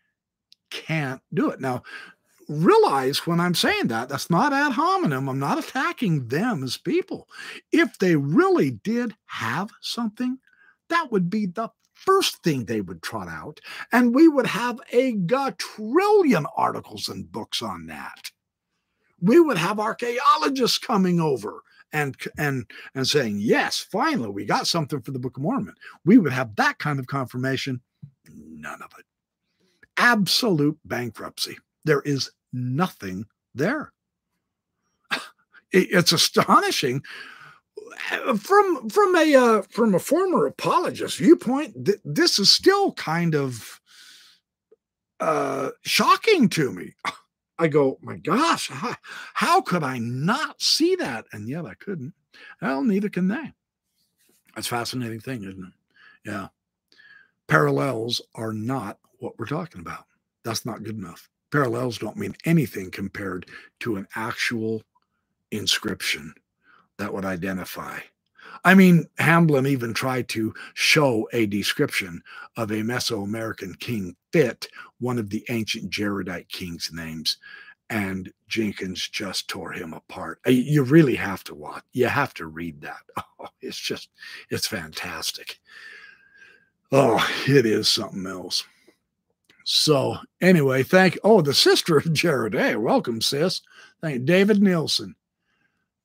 can't do it. Now, realize when I'm saying that, that's not ad hominem. I'm not attacking them as people. If they really did have something, that would be the first thing they would trot out, and we would have a trillion articles and books on that. We would have archaeologists coming over and and and saying, "Yes, finally, we got something for the Book of Mormon." We would have that kind of confirmation. None of it. Absolute bankruptcy. There is nothing there. It's astonishing from from a uh, from a former apologist viewpoint, th- this is still kind of uh, shocking to me. I go, my gosh, how, how could I not see that? And yet I couldn't. Well, neither can they. That's fascinating thing, isn't it? Yeah. Parallels are not what we're talking about. That's not good enough. Parallels don't mean anything compared to an actual inscription that would identify. I mean, Hamblin even tried to show a description of a Mesoamerican king fit one of the ancient Jaredite kings' names, and Jenkins just tore him apart. Uh, you really have to watch. You have to read that. Oh, it's just, it's fantastic. Oh, it is something else. So anyway, thank. Oh, the sister of Jared. Hey, welcome, sis. Thank David Nielsen.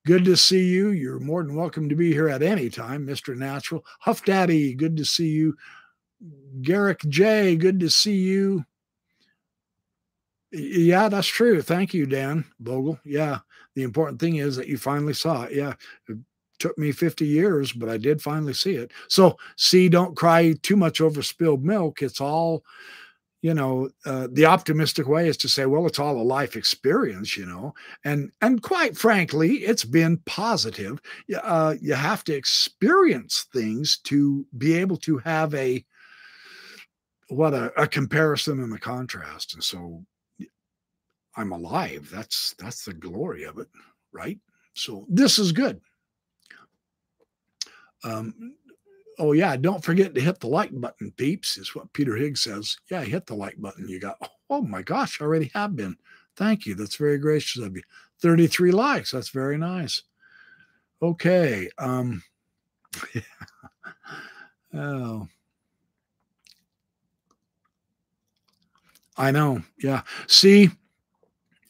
Good to see you. You're more than welcome to be here at any time, Mr. Natural. Huff Daddy, good to see you. Garrick J, good to see you. Yeah, that's true. Thank you, Dan Vogel. Yeah, the important thing is that you finally saw it. Yeah, it took me 50 years, but I did finally see it. So, see, don't cry too much over spilled milk. It's all you know uh, the optimistic way is to say well it's all a life experience you know? And and quite frankly it's been positive. Uh, you have to experience things to be able to have a what a, a comparison and a contrast. And so i'm alive. That's that's the glory of it right? So this is good. Um, Oh, yeah. Don't forget to hit the like button, peeps, is what Peter Higgs says. Yeah, hit the like button. You got, oh my gosh, I already have been. Thank you. That's very gracious of you. 33 likes. That's very nice. Okay. Um, oh. I know. Yeah. See,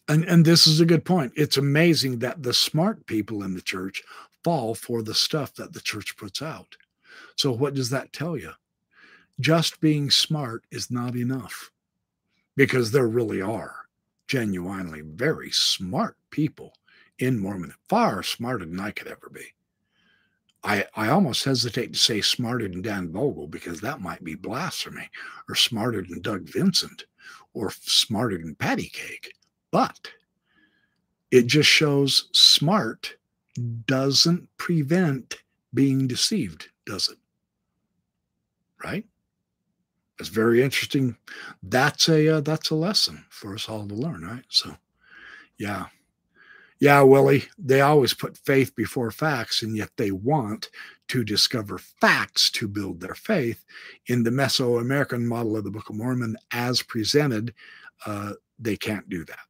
and, and this is a good point. It's amazing that the smart people in the church fall for the stuff that the church puts out. So, what does that tell you? Just being smart is not enough because there really are genuinely very smart people in Mormon, far smarter than I could ever be. I, I almost hesitate to say smarter than Dan Vogel because that might be blasphemy, or smarter than Doug Vincent, or smarter than Patty Cake. But it just shows smart doesn't prevent being deceived, does it? right? it's very interesting. That's a uh, that's a lesson for us all to learn, right? So, yeah, yeah, Willie. They always put faith before facts, and yet they want to discover facts to build their faith. In the Mesoamerican model of the Book of Mormon, as presented, uh, they can't do that,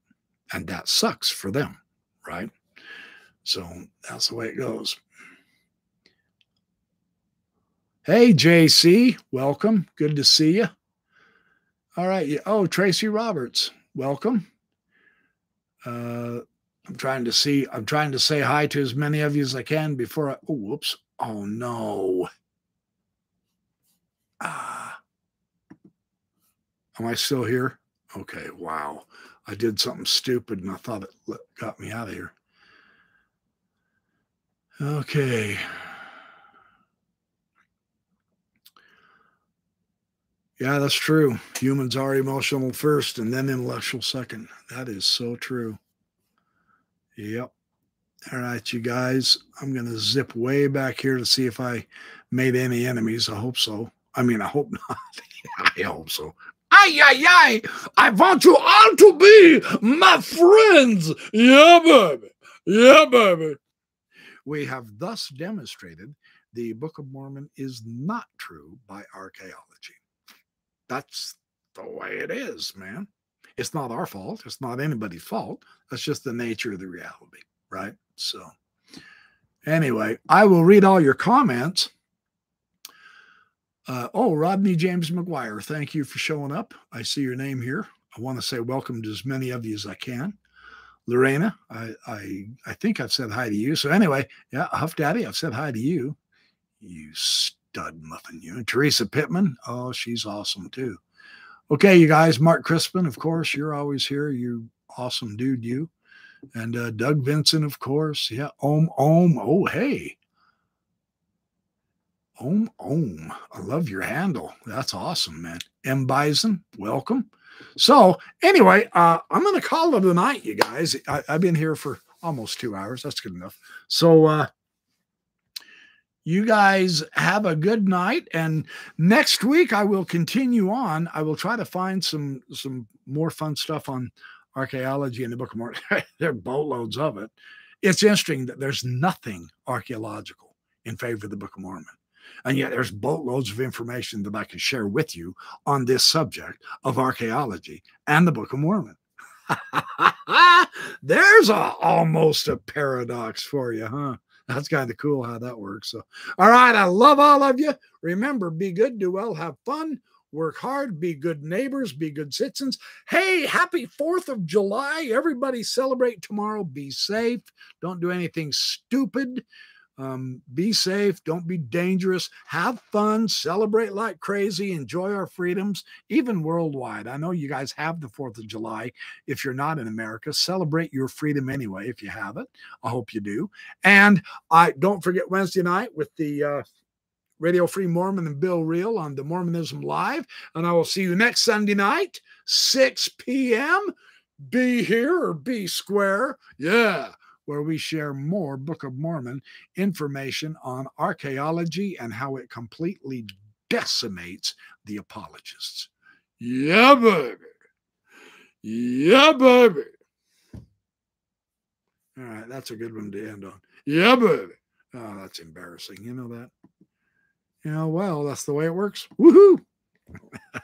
and that sucks for them, right? So that's the way it goes. Hey, JC, welcome. Good to see you. All right. Oh, Tracy Roberts, welcome. Uh, I'm trying to see, I'm trying to say hi to as many of you as I can before I, oh, whoops. Oh, no. Ah. Am I still here? Okay. Wow. I did something stupid and I thought it got me out of here. Okay. Yeah, that's true. Humans are emotional first and then intellectual second. That is so true. Yep. All right, you guys. I'm going to zip way back here to see if I made any enemies. I hope so. I mean, I hope not. I hope so. Ay, ay, ay. I want you all to be my friends. Yeah, baby. Yeah, baby. We have thus demonstrated the Book of Mormon is not true by archaeology that's the way it is, man. It's not our fault. It's not anybody's fault. That's just the nature of the reality, right? So, anyway, I will read all your comments. Uh, oh, Rodney James McGuire, thank you for showing up. I see your name here. I want to say welcome to as many of you as I can. Lorena, I, I I think I've said hi to you. So anyway, yeah, Huff Daddy, I've said hi to you. You stud muffin you. And Teresa Pittman, oh, she's awesome too. Okay, you guys, Mark Crispin, of course, you're always here. You awesome dude, you. And uh, Doug Vincent, of course. Yeah, Om Om. Oh, hey. Om Om. I love your handle. That's awesome, man. M Bison, welcome. So, anyway, uh, I'm going to call it a night, you guys. I, have been here for almost two hours. That's good enough. So, uh, you guys have a good night and next week i will continue on. I will try to find some some more fun stuff on archaeology in the book of mormon. There are boatloads of it. It's interesting that there's nothing archaeological in favor of the book of mormon. And yet there's boatloads of information that i can share with you on this subject of archaeology and the book of mormon. There's a, almost a paradox for you huh that's kind of cool how that works. So, all right. I love all of you. Remember, be good, do well, have fun, work hard, be good neighbors, be good citizens. Hey, happy 4th of July. Everybody celebrate tomorrow. Be safe. Don't do anything stupid. Um, be safe. Don't be dangerous. Have fun. Celebrate like crazy. Enjoy our freedoms, even worldwide. I know you guys have the 4th of July. If you're not in America, celebrate your freedom anyway, if you have it. I hope you do. And I don't forget Wednesday night with the uh, Radio Free Mormon and Bill Reel on the Mormonism Live. And I will see you next Sunday night, 6 p.m. Be here or be square. Yeah where we share more Book of Mormon information on archaeology and how it completely decimates the apologists. Yeah, baby. Yeah, baby. All right, that's a good one to end on. Yeah, baby. Oh, that's embarrassing. You know that? Yeah, well, that's the way it works. Woohoo.